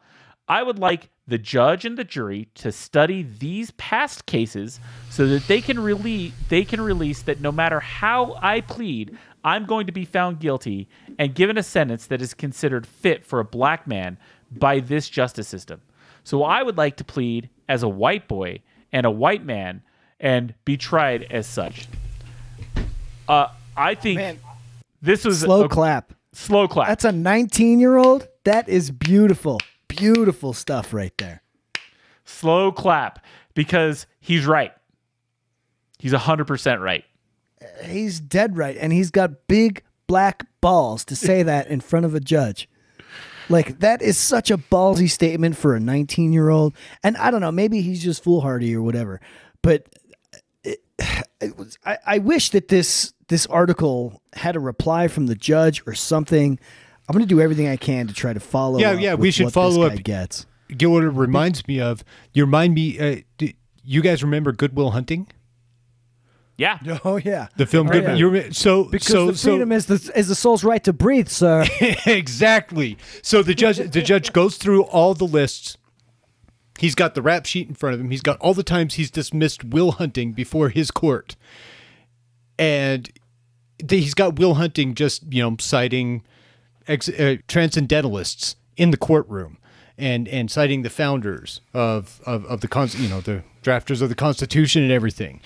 I would like the judge and the jury to study these past cases so that they can release they can release that no matter how I plead, I'm going to be found guilty and given a sentence that is considered fit for a black man by this justice system. So I would like to plead as a white boy and a white man and be tried as such. Uh, I think Man. this was Slow a clap. slow clap. That's a 19 year old. That is beautiful. Beautiful stuff right there. slow clap because he's right. He's 100% right. He's dead right. And he's got big black balls to say that in front of a judge. Like, that is such a ballsy statement for a 19 year old. And I don't know, maybe he's just foolhardy or whatever. But it, it was, I, I wish that this this article had a reply from the judge or something. I'm going to do everything I can to try to follow. Yeah, up yeah, we should follow up. Gets. Get what it reminds me of. You remind me. Uh, do you guys remember Good Will Hunting? Yeah. Oh yeah, The film Oh, Good. yeah. You rem- so because so the freedom is the is the soul's right to breathe, sir. exactly. So the judge the judge goes through all the lists. He's got the rap sheet in front of him. He's got all the times he's dismissed Will Hunting before his court, and he's got Will Hunting just you know citing ex- uh, transcendentalists in the courtroom. and and citing the founders of of, of the cons- you know the drafters of the Constitution and everything.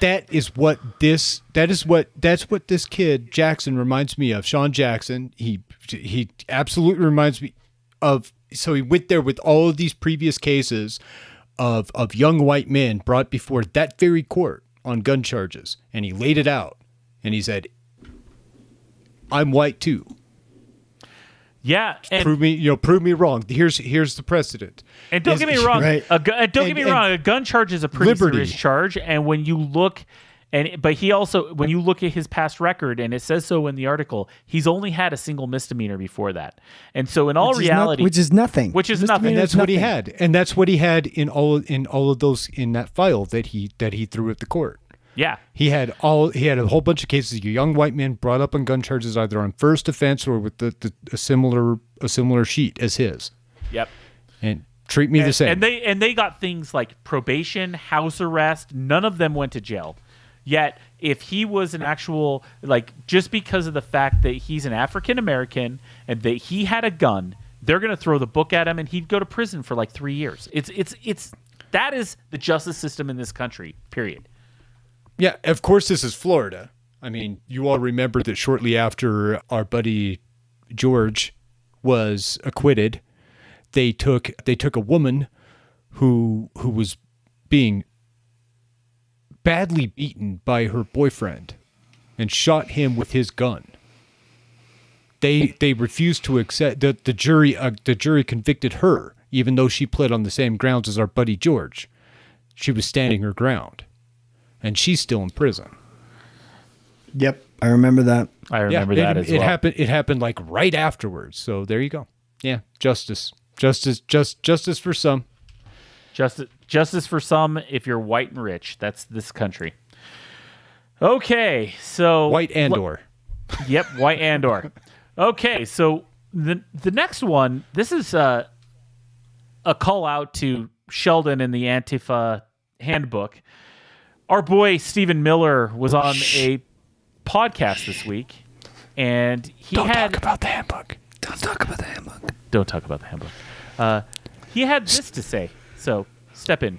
That is what this that is what that's what this kid Jackson reminds me of. Sean Jackson. He he absolutely reminds me of so he went there with all of these previous cases of of young white men brought before that very court on gun charges and he laid it out and he said I'm white too. Yeah, and, prove me, you know, prove me wrong. Here's here's the precedent. and don't Is- get me wrong. Right. A gu- don't And- get me and wrong. A gun charge is a pretty liberty. serious charge, and when you look, and but he also when you look at his past record, and it says so in the article, he's only had a single misdemeanor before that, and so in all Which is not- reality, which is nothing. which is nothing. And is that's what he had, and that's what he had in all in all of those in that file that he that he threw at the court. Yeah, He had all he had a whole bunch of cases. Of young white men brought up on gun charges either on first offense or with the, the a similar a similar sheet as his, yep. and treat me the same. And they and they got things like probation, house arrest. None of them went to jail. Yet, if he was an actual like just because of the fact that he's an African American and that he had a gun, they're going to throw the book at him and he'd go to prison for like 3 years. It's it's it's that is the justice system in this country. Period. Yeah, of course, this is Florida. I mean, you all remember that shortly after our buddy George was acquitted, they took they took a woman who who was being badly beaten by her boyfriend and shot him with his gun. They they refused to accept the the jury uh, the jury convicted her even though she pled on the same grounds as our buddy George. She was standing her ground and she's still in prison. Yep, I remember that. I remember yeah, that it, as it well. happened. It happened like right afterwards. So there you go. Yeah, justice, justice, just justice for some. Justice, justice for some if you're white and rich. That's this country. Okay, so White and le- or. Yep, white and or. Okay, so the the next one, this is uh, a call out to Sheldon in the Antifa handbook. Our boy Stephen Miller was on a podcast this week, and he don't had talk about the handbook. Don't talk about the handbook. don't talk about the handbook. Uh, he had this to say. So step in.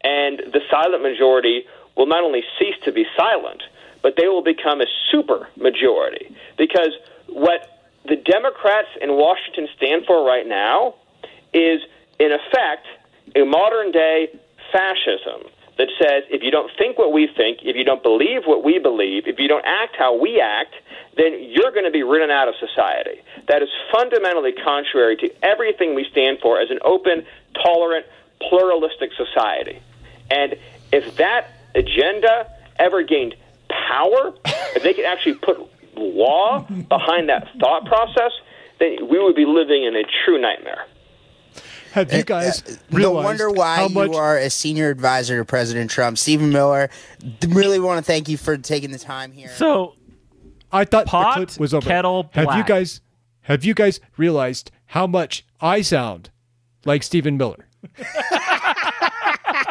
and the silent majority will not only cease to be silent, but they will become a super majority. Because what the Democrats in Washington stand for right now is, in effect, a modern day fascism that says if you don't think what we think, if you don't believe what we believe, if you don't act how we act, then you're going to be written out of society. That is fundamentally contrary to everything we stand for as an open, tolerant, pluralistic society. And if that agenda ever gained power, if they could actually put law behind that thought process, then we would be living in a true nightmare. Have you guys Uh, no wonder why how much? you are a senior advisor to President Trump, Stephen Miller. Really want to thank you for taking the time here. So I thought Pot, the clip was over. kettle, have you guys? Have you guys realized how much I sound like Stephen Miller?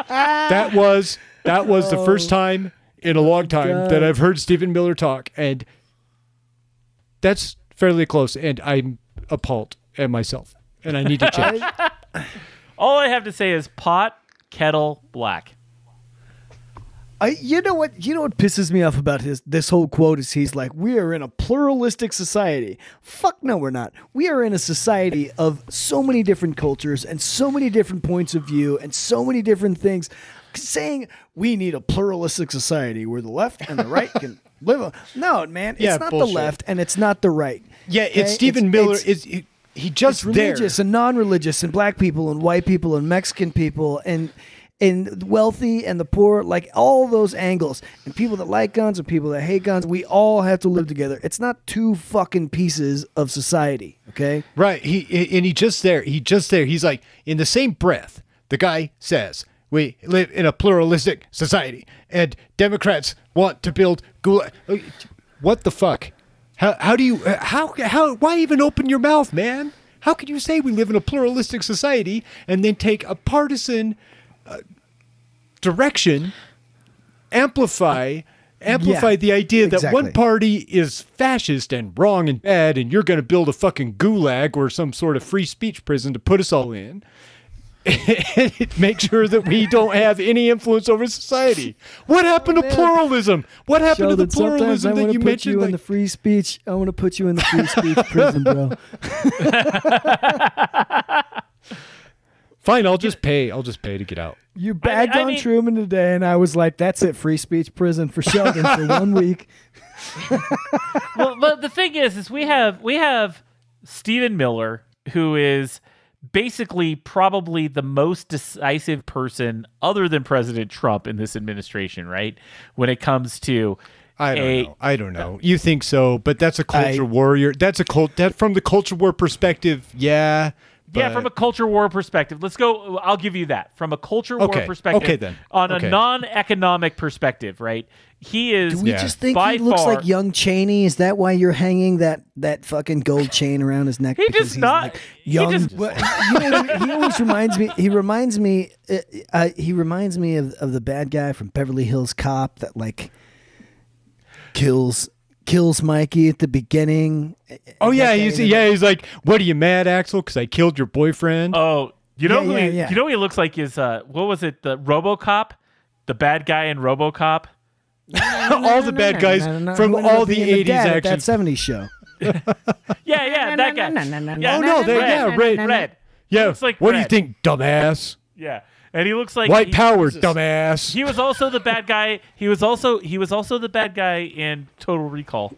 that was that was the first time in a long time that I've heard Stephen Miller talk, and that's fairly close. And I'm appalled at myself, and I need to change. all I have to say is pot, kettle, black. I, you know what? You know what pisses me off about his this whole quote is he's like, "We are in a pluralistic society." Fuck no, we're not. We are in a society of so many different cultures and so many different points of view and so many different things. Saying we need a pluralistic society where the left and the right can live. A, no, man, it's Yeah, not bullshit. the left and it's not the right. Yeah, okay? it's Stephen It's- Miller. it's- is he, he just it's there? religious and non-religious and black people and white people and Mexican people and and wealthy and the poor, like all those angles and people that like guns and people that hate guns. We all have to live together. It's not two fucking pieces of society. Okay. Right. He and he just there. He just there. He's like in the same breath. The guy says, "We live in a pluralistic society, and Democrats want to build gulag." What the fuck? How how do you how how why even open your mouth, man? How can you say we live in a pluralistic society and then take a partisan uh, direction, amplify amplify Yeah, the idea that exactly. one party is fascist and wrong and bad, and you're going to build a fucking gulag or some sort of free speech prison to put us all in. And make sure that we don't have any influence over society. What happened to oh, pluralism? What happened to the pluralism that you mentioned? like- free speech. I want to put you in the free speech prison, bro. Fine, I'll just pay. I'll just pay to get out. You bagged I on mean- Truman today, and I was like, "That's it, free speech prison for Sheldon for one week." well, but the thing is, is we have we have Stephen Miller, who is basically probably the most decisive person other than President Trump in this administration, right? When it comes to I don't a- know. I don't know. You think so, but that's a culture I- warrior. That's a cult. That from the culture war perspective, yeah. Yeah, from a culture war perspective. Let's go. I'll give you that. From a culture war perspective. okay then, On okay. a non-economic perspective, right? He is. Do we Yeah. just think By he looks far- like young Cheney? Is that why you're hanging that that fucking gold chain around his neck? He Because does he's not- like he young. just- Well, you know, he always reminds me. He reminds me. Uh, uh, he reminds me of of the bad guy from Beverly Hills Cop that like kills kills Mikey at the beginning. Oh yeah, he's in the- yeah. He's like, "What are you mad, Axel? Because I killed your boyfriend." Oh, you know Yeah, who yeah, he, yeah. you know who he looks like is uh what was it the RoboCop, the bad guy in RoboCop. all the bad guys No, no, no, from who ended all the '80s dad action. That '70s show. Yeah, yeah, that guy. Yeah, Oh no, they yeah, red, red. yeah. looks like what do you think, dumbass? Yeah, and he looks like White he, power, dumbass. He was also the bad guy. He was also he was also the bad guy in Total Recall.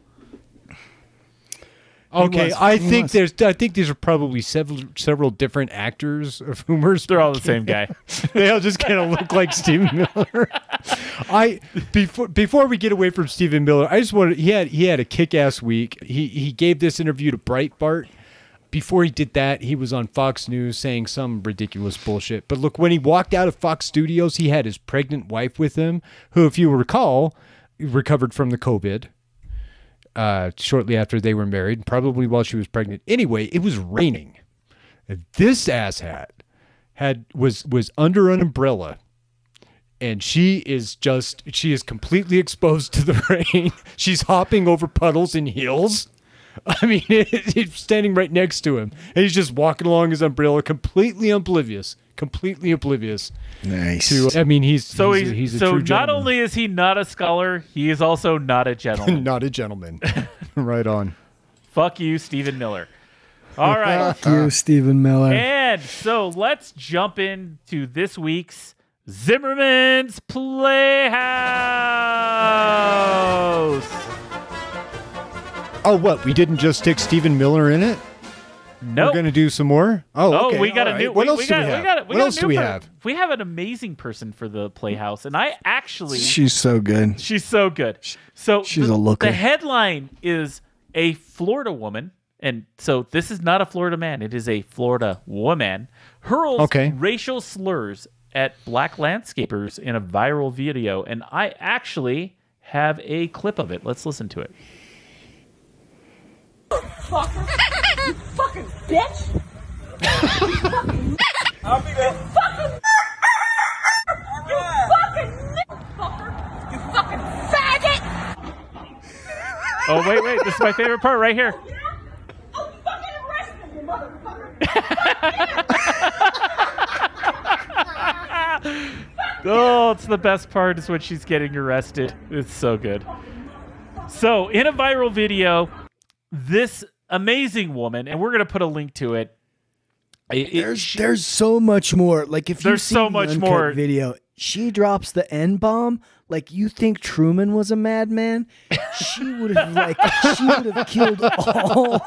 Okay, was, I think was. there's. I think these are probably several several different actors of whom are They're all the same guy. they all just kind of look like Stephen Miller. I before before we get away from Stephen Miller, I just wanted he had he had a kick ass week. He he gave this interview to Breitbart. Before he did that, he was on Fox News saying some ridiculous bullshit. But look, when he walked out of Fox Studios, he had his pregnant wife with him, who, if you recall, recovered from the COVID uh, shortly after they were married, probably while she was pregnant. Anyway, it was raining. This asshat had was was under an umbrella, and she is just she is completely exposed to the rain. She's hopping over puddles and heels. I mean, he's standing right next to him, and he's just walking along his umbrella, completely oblivious, completely oblivious. Nice. To I mean, he's So he's, he's, a, he's a so true not gentleman. only is he not a scholar, he is also not a gentleman. not a gentleman. right on. Fuck you, Stephen Miller. All right. Fuck you, uh, Stephen Miller. And so let's jump into this week's Zimmerman's Playhouse. Oh, what? We didn't just stick Stephen Miller in it. No. We're gonna do some more. Oh, Oh, okay. we got all a new. right. What we, else we do got, we have? We got, we what got else do we per- have? We have an amazing person for the Playhouse, and I actually She's so good. She's so good. So She's the, a looker. The headline is a Florida woman, and so this is not a Florida man; it is a Florida woman hurls Okay. racial slurs at black landscapers in a viral video, and I actually have a clip of it. Let's listen to it. Fucker. you fucking bitch. I'll be there. Fucking. You fucking. Fucker. You fucking faggot. Oh wait, wait! This is my favorite part right here. You motherfucker. Oh, it's the best part is when she's getting arrested. It's so good. So, in a viral video, this amazing woman, and we're gonna put a link to it. It- it- There's there's so much more. Like if you There's see so much uncut more. video, she drops the N bomb. Like you think Truman was a madman? She would have like she would have killed all.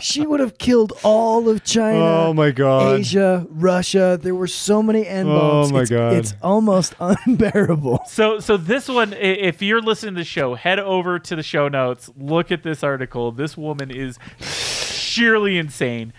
She would have killed all of China. Oh my God. Asia, Russia. There were so many N bombs. Oh my it's, God. It's almost unbearable. So, so this one, if you're listening to the show, head over to the show notes. Look at this article. This woman is sheerly insane.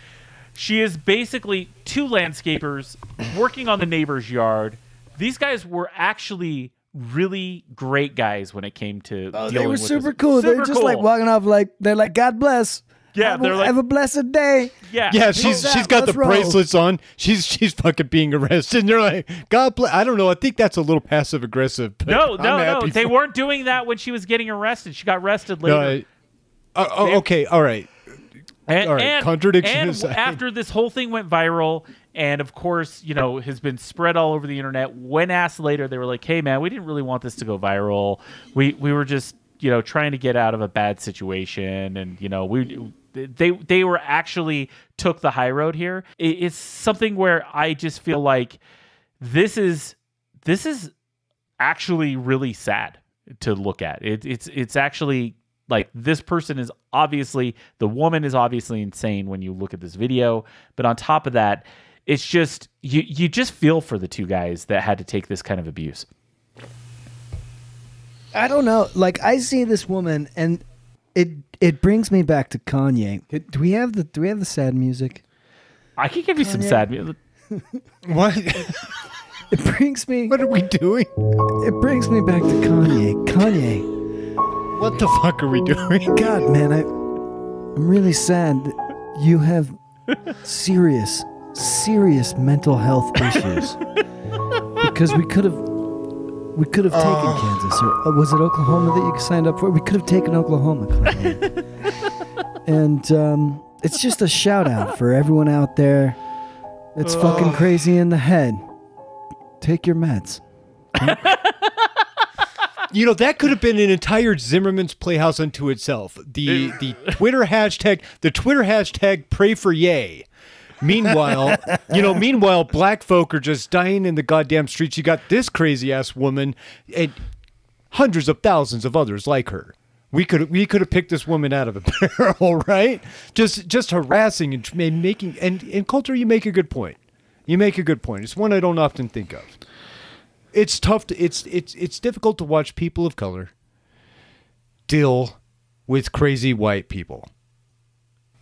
She is basically two landscapers working on the neighbor's yard. These guys were actually really great guys when it came to. Oh, dealing they were with super this. cool. They're Super just like walking off like they're like God bless. Yeah, have, they're a, like- have a blessed day. Yeah. Yeah, she's that, she's got the let's roll. bracelets on. She's she's fucking being arrested. And they're like, God bless. I don't know. I think that's a little passive aggressive. but No, I'm no, no. They weren't doing that when she was getting arrested. She got arrested later. No, I- oh, oh, okay, all right. And, All right, and- contradiction and aside. after this whole thing went viral, and of course, you know, has been spread all over the internet. When asked later, they were like, "Hey, man, we didn't really want this to go viral. We we were just, you know, trying to get out of a bad situation, and you know, we." They they were actually took the high road here. It's something where I just feel like this is this is actually really sad to look at. It, it's it's actually like this person is obviously the woman is obviously insane when you look at this video, but on top of that, it's just you you just feel for the two guys that had to take this kind of abuse. I don't know. Like I see this woman, and it it brings me back to Kanye. Do we have the Do we have the sad music? I can give you some sad music. What? It brings me. what are we doing? It brings me back to Kanye. Kanye. What the fuck are we doing? God, man, I I'm really sad that you have serious, serious mental health issues. because we could have we could have taken Kansas or uh, was it Oklahoma that you signed up for? We could have taken Oklahoma. Kanye. and um, it's just a shout out for everyone out there that's fucking crazy in the head. Take your meds. You know that could have been an entire Zimmerman's Playhouse unto itself. The the Twitter hashtag the Twitter hashtag pray for yay. Meanwhile, you know, meanwhile, black folk are just dying in the goddamn streets. You got this crazy ass woman and hundreds of thousands of others like her. We could we could have picked this woman out of a barrel, right? Just just harassing and making and in culture, you make a good point. You make a good point. It's one I don't often think of it's tough to it's it's it's difficult to watch people of color deal with crazy white people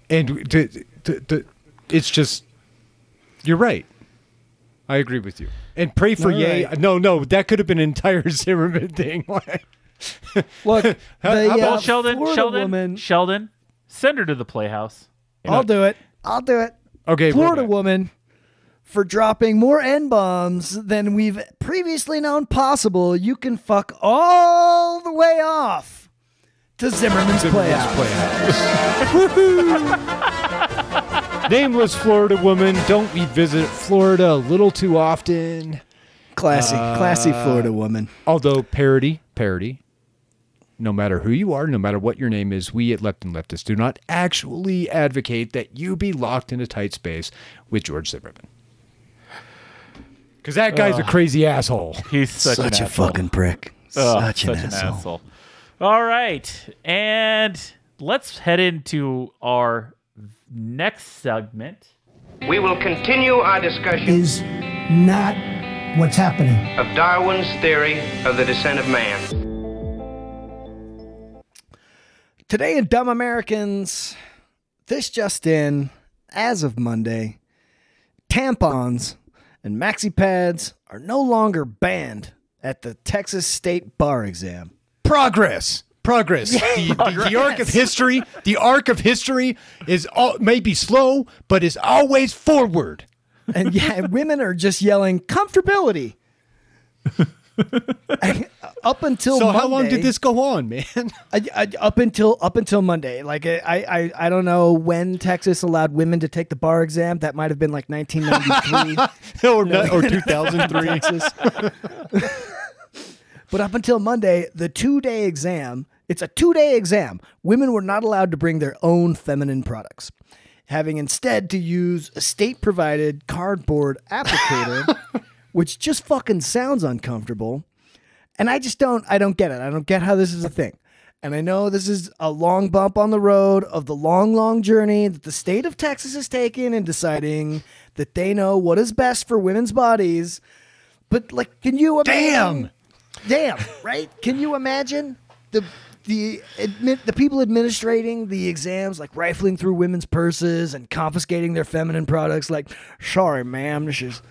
and to, to, to, it's just you're right i agree with you and pray for All yay right. no no that could have been an entire zimmerman thing Look, the, well, uh, Sheldon, Florida Sheldon, woman. Sheldon, send her to the playhouse. I'll do it. I'll do it. okay Florida roll back. woman for dropping more N bombs than we've previously known possible. You can fuck all the way off to Zimmerman's, Zimmerman's Playhouse. Nameless florida woman don't we visit florida a little too often Classy, uh, classy Florida woman. Although parody, parody, no matter who you are, no matter what your name is, we at Left and Leftist do not actually advocate that you be locked in a tight space with George Zimmerman. Because that guy's a crazy asshole. He's such, Such, an a asshole. fucking prick. Ugh, such, an, asshole. All right, and let's head into our next segment. We will continue our discussion is not what's happening. of Darwin's theory of the descent of man. Today in Dumb Americans, this just in, as of Monday, tampons and maxi pads are no longer banned at the Texas State Bar exam. Progress. Progress. The, the, the arc of history, the arc of history is all, maybe slow, but is always forward. And yeah, women are just yelling comfortability. up until So Monday, how long did this go on, man? I, I, up until up until Monday, like I, I I don't know when Texas allowed women to take the bar exam. That might have been like 1993. or, not, or 2003. Texas. but up until Monday, the two day exam, it's a two day exam. Women were not allowed to bring their own feminine products, having instead to use a state provided cardboard applicator, which just fucking sounds uncomfortable. And I just don't, I don't get it. I don't get how this is a thing. And I know this is a long bump on the road of the long, long journey that the state of Texas has taken in deciding that they know what is best for women's bodies. But like, can you imagine? Damn, damn, right? Can you imagine the the admit the people administrating the exams like rifling through women's purses and confiscating their feminine products? Like, sorry, ma'am, this is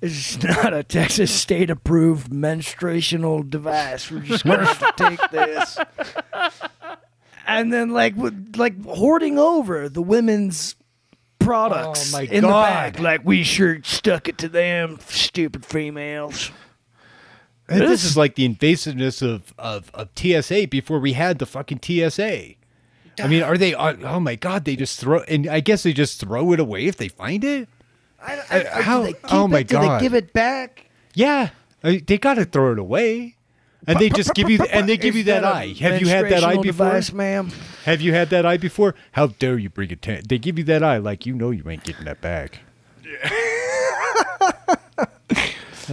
this is not a Texas state approved menstruational device. We're just going to take this. and then like with- like hoarding over the women's products Oh, my in the God. bag. Like we sure stuck it to them stupid females. And This is like the invasiveness of, of, of TSA before we had the fucking TSA. I mean, are they? uh, Oh my god! They just throw, and I guess they just throw it away if they find it. I, I- how- do they keep oh my it? Do they give it back? Yeah, I- they got to throw it away, and they just give you, and they give you Is that eye. Have you had that eye before? device, ma'am? Have you had that eye before? How dare you bring it? To, they give you that eye like you know you ain't getting that back.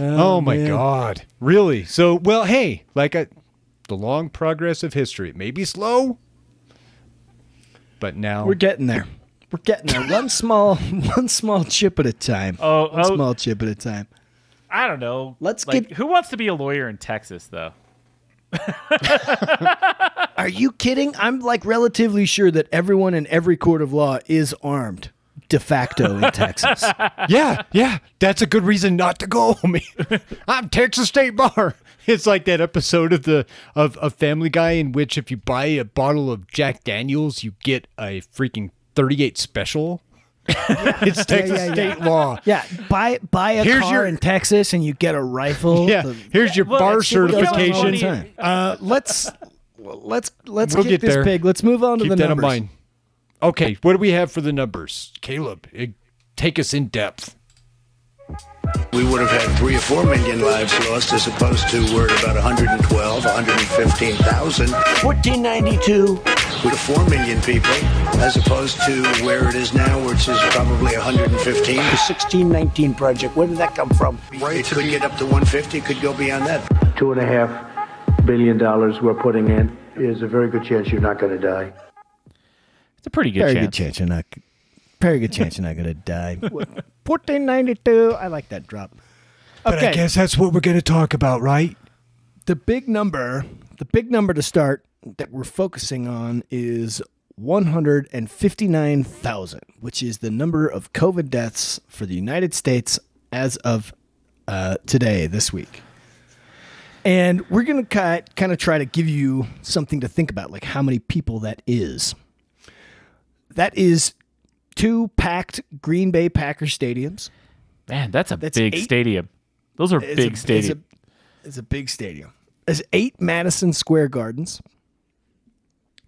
Oh, oh my man. god! Really? So well, hey, like a, the long progress of history. It may be slow, but now We're getting there. We're getting there. One small, one small chip at a time. Oh, one oh. small chip at a time. I don't know. Let's Like, get- Who wants to be a lawyer in Texas, though? Are you kidding? I'm like relatively sure that everyone in every court of law is armed de facto in Texas. yeah, yeah, that's a good reason not to go. I mean, I'm Texas State Bar. It's like that episode of the of, of Family Guy in which if you buy a bottle of Jack Daniels, you get a freaking 38 special. it's Texas yeah, yeah. state law. Yeah, buy buy a Here's car your- in Texas and you get a rifle. Yeah, The- here's your well, bar it's- it was certification. Uh, let's let's let's We'll kick get this there. pig. Let's move on Keep to the that numbers. in mind. Okay, what do we have for the numbers? Caleb, eh, take us in depth. We would have had three or four million lives lost as opposed to we're at about 112, 115,000. 1492. With four million people as opposed to where it is now, which is probably 115. The 1619 project. Where did that come from? Right. It could get up to 150, could go beyond that. two and a half billion dollars we're putting in is a very good chance you're not going to die. It's a pretty good Very chance. good chance you're not. Very good chance you're not gonna die. Fourteen ninety two. I like that drop. But I guess that's what we're going to talk about, right? the big number, the big number to start that we're focusing on is 159,000, which is the number of COVID deaths for the United States as of uh, today, this week. And we're going to kind of try to give you something to think about, like how many people that is. That is two packed Green Bay Packers stadiums. Man, that's a That's big eight- stadium. Those are It's big stadiums. It's a, it's a big stadium. There's eight Madison Square Gardens.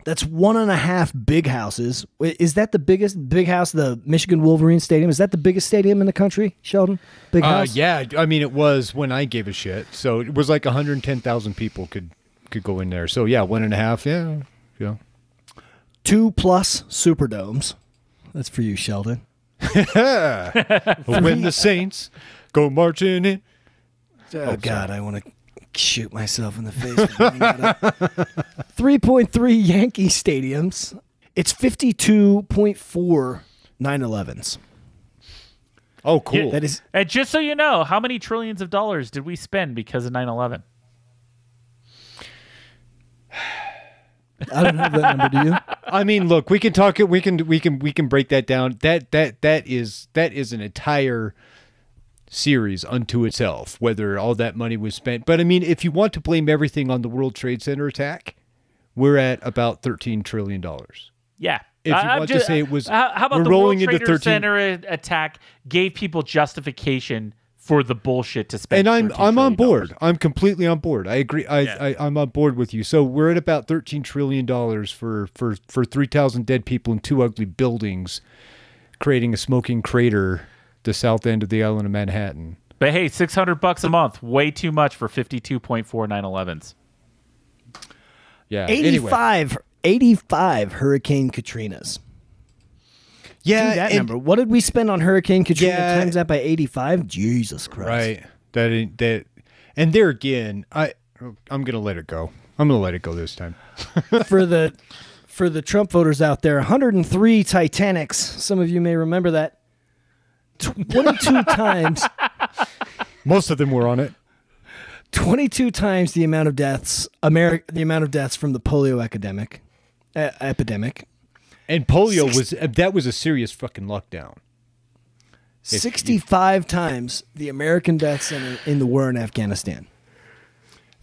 That's one and a half big houses. Is that the biggest big house? The Michigan Wolverine Stadium. Is that the biggest stadium in the country, Sheldon? Big Uh, house. yeah, I mean it was when I gave a shit. So it was like 110,000 people could could go in there. So yeah, one and a half. Yeah, yeah. Two plus Superdomes. That's for you, Sheldon. when the Saints go marching in. Oh, God, I want to shoot myself in the face. for bringing that up. 3.3 Yankee stadiums. It's 52.4 911s. Oh, cool. That is And just so you know, how many trillions of dollars did we spend because of 9 11? I don't have that number. Do you? I mean, look, we can talk it. We can we can we can break that down. That that that is that is an entire series unto itself. Whether all that money was spent, but I mean, if you want to blame everything on the World Trade Center attack, we're at about thirteen trillion dollars. Yeah. If you I'm want to say it was- uh, how, how about we're the rolling World Trade 13 Center attack gave people justification for the bullshit to spend? and I'm I'm on board. I'm completely on board. I agree. I, I I'm on board with you. So we're at about thirteen trillion dollars for for for three thousand dead people in two ugly buildings, creating a smoking crater, the south end of the island of Manhattan. But hey, 600 bucks a month, way too much for 52.4 911s. Yeah. Anyway. 85, 85 Hurricane Katrinas. Yeah, Do that and- number. What did we spend on Hurricane Katrina Yeah. times that by 85? Jesus Christ. Right. That ain't- that, and there again, I I'm gonna let it go. I'm gonna let it go this time. for the for the Trump voters out there, 103 Titanics. Some of you may remember that. 22 times Most of them were on it. 22 times the amount of deaths Ameri- the amount of deaths from the polio epidemic uh, epidemic. And polio was that was a serious fucking lockdown. If- 65 times the American deaths in, in the war in Afghanistan.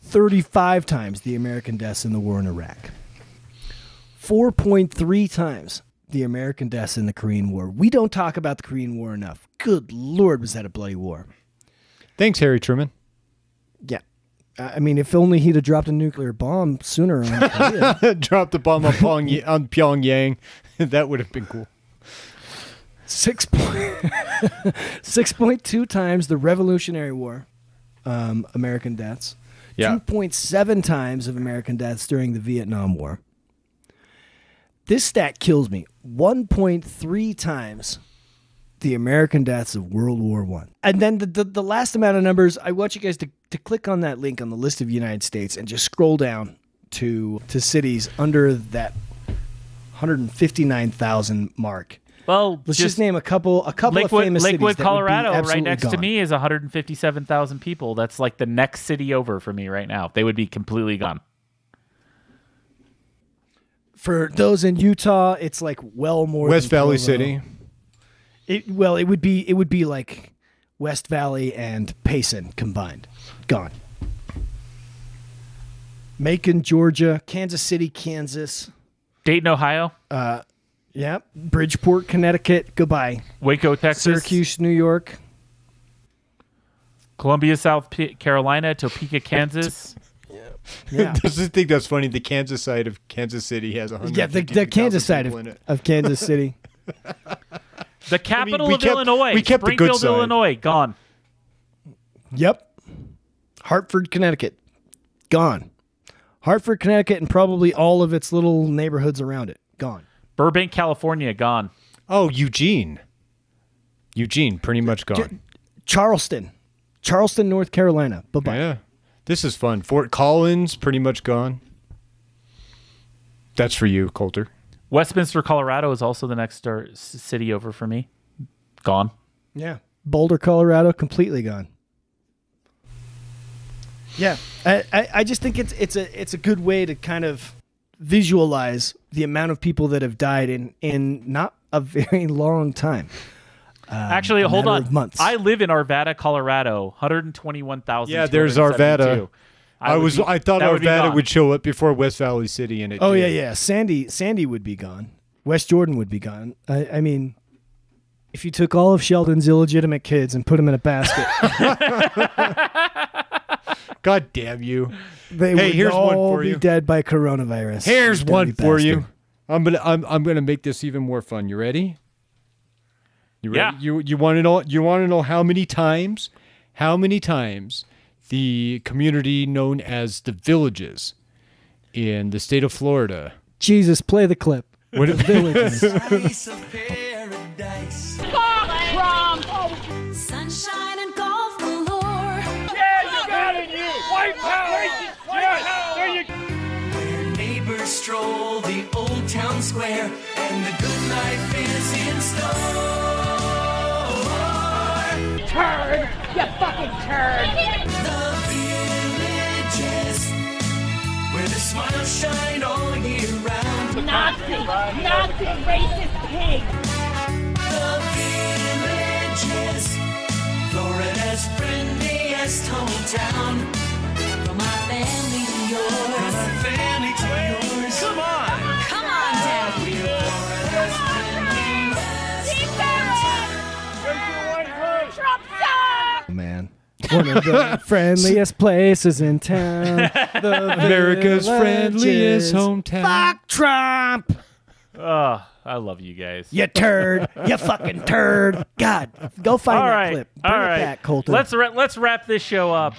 35 times the American deaths in the war in Iraq. 4.3 times the American deaths in the Korean War. We don't talk about the Korean War enough. Good Lord, was that a bloody war? Thanks, Harry Truman. Yeah. I I mean, if only he'd have dropped a nuclear bomb sooner on Dropped the bomb on, Pyong- on Pyongyang. that would have been cool. Six point six point two times the Revolutionary War, um, American deaths. Yeah. Two point seven times of American deaths during the Vietnam War. This stat kills me. One point three times the American deaths of World War One. And then the, the the last amount of numbers. I want you guys to to click on that link on the list of United States and just scroll down to to cities under that hundred and fifty nine thousand mark. Well, Let's just, name a couple a couple Lakewood, of famous Lakewood, cities that would be Colorado, right next to me is 157,000 people. That's like the next city over for me right now. They would be completely gone. For those in Utah, it's like well more. West than Valley Provo. City. It well, it would be it would be like West Valley and Payson combined, gone. Macon, Georgia, Kansas City, Kansas, Dayton, Ohio, uh, yeah, Bridgeport, Connecticut, goodbye. Waco, Texas, Syracuse, New York, Columbia, South P- Carolina, Topeka, Kansas. Yeah. Does you think that's funny? The Kansas side of Kansas City has a yeah, the, the Kansas side of, in it. of Kansas City. The capital we of kept- Illinois, we kept the good Springfield, side. Illinois, gone. Yep. Hartford, Connecticut, gone. Hartford, Connecticut, and probably all of its little neighborhoods around it, gone. Burbank, California, gone. Oh, Eugene. Eugene, pretty much gone. Charleston, Charleston, North Carolina, bye bye. Yeah. This is fun. Fort Collins, pretty much gone. That's for you, Coulter. Westminster, Colorado is also the next star- city over for me. Gone. Yeah. Boulder, Colorado, completely gone. Yeah, I, I, I just think it's it's a it's a good way to kind of visualize the amount of people that have died in in not a very long time. Um, Actually, hold on. months. I live in Arvada, Colorado. 121,000. Yeah, there's Arvada. I, would was be- I thought that would Arvada would show up before West Valley City and it oh did. yeah, yeah. Sandy Sandy would be gone. West Jordan would be gone. I, I mean, if you took all of Sheldon's illegitimate kids and put them in a basket, God damn you. they hey, would here's all one for be you. dead by coronavirus. Here's one for you. I'm gonna I'm I'm gonna make this even more fun. You ready? You ready? Yeah. You you want to know you want to know how many times how many times the community known as the villages in the state of Florida Jesus, play the clip. What The villages. Sunshine and golf galore. Yeah, you got it, you! White power! White power! There you Where neighbors stroll the old town square and the good life is in store. Turd! You fucking turd! The villages where the smiles shine all year round. Nazi! Nazi racist pig! The villages, Florida's friendliest hometown. From our family to yours. From our family to yours. Come on! Come on down. We're Florida's friendliest Trump sucks! man. One of the friendliest places in town. The America's villages. friendliest hometown. Fuck Trump. Oh, I love you guys. You turd. You fucking turd. God, go find All that right. clip. Bring All it right. back, Colton. Let's ra- let's wrap this show up.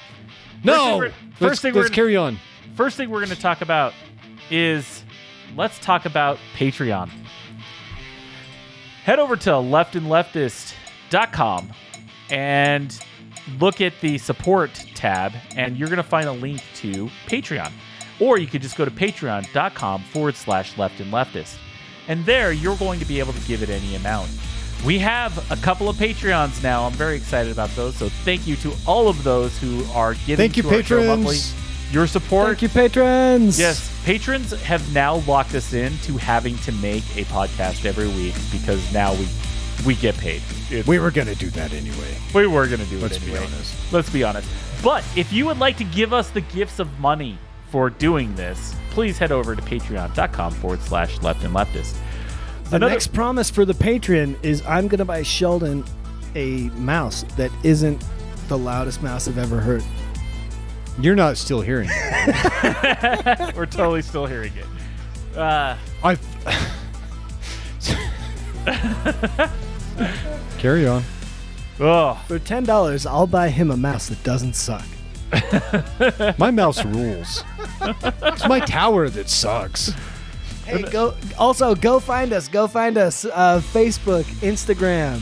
No! First thing we're, Let's- first thing let's gonna- carry on. First thing we're going to talk about is let's talk about Patreon. Head over to leftandleftist.com and look at the support tab, and you're going to find a link to Patreon. Or you could just go to patreon.com forward slash left and leftist. And there you're going to be able to give it any amount. We have a couple of Patreons now. I'm very excited about those. So thank you to all of those who are giving Thank you, to our show patrons. monthly. Your support. Thank you, patrons. Yes, patrons have now locked us in to having to make a podcast every week because now we we get paid. It's- We were gonna do that anyway. we were going to do Let's it be anyway. honest. Let's be honest. But if you would like to give us the gifts of money for doing this, please head over to patreon.com forward slash left and leftist. The Another- next promise for the patron is I'm going to buy Sheldon a mouse that isn't the loudest mouse I've ever heard. You're not still hearing it. We're totally still hearing it. Uh, I've. Carry on. oh, For ten dollars, I'll buy him a mouse that doesn't suck. My mouse rules. It's my tower that sucks. Hey, go also go find us. Go find us. Uh, Facebook, Instagram,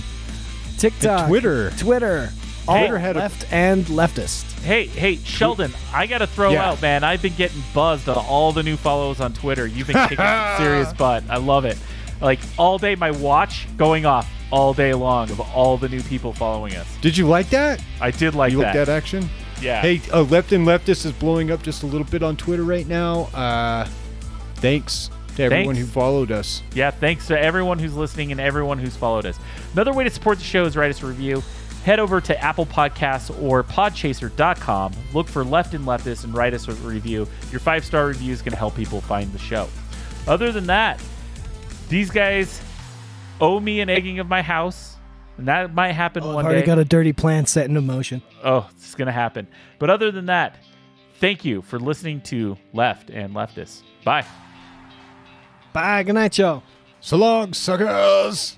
TikTok, Twitter. Twitter. All Twitter had a- left and leftist. hey, hey, Sheldon, I got to throw Yeah. out, man. I've been getting buzzed on all the new follows on Twitter. You've been kicking some serious butt. I love it. Like all day, my watch going off all day long of all the new people following us. Did you like that? I did like you that. like that action? Yeah. Hey, uh, Left and Leftist is blowing up just a little bit on Twitter right now. Uh, thanks to everyone Thanks. who followed us. Yeah, thanks to everyone who's listening and everyone who's followed us. Another way to support the show is write us a review. Head over to Apple Podcasts or podchaser.com. Look for Left and Leftist and write us a review. Your five star review is going to help people find the show. Other than that, these guys owe me an egging of my house, and that might happen Oh, I've one already day. got a dirty plan set into motion. oh, it's going to happen. But other than that, thank you for listening to Left and Leftist. Bye. Bye. Good night, y'all. So long, suckers.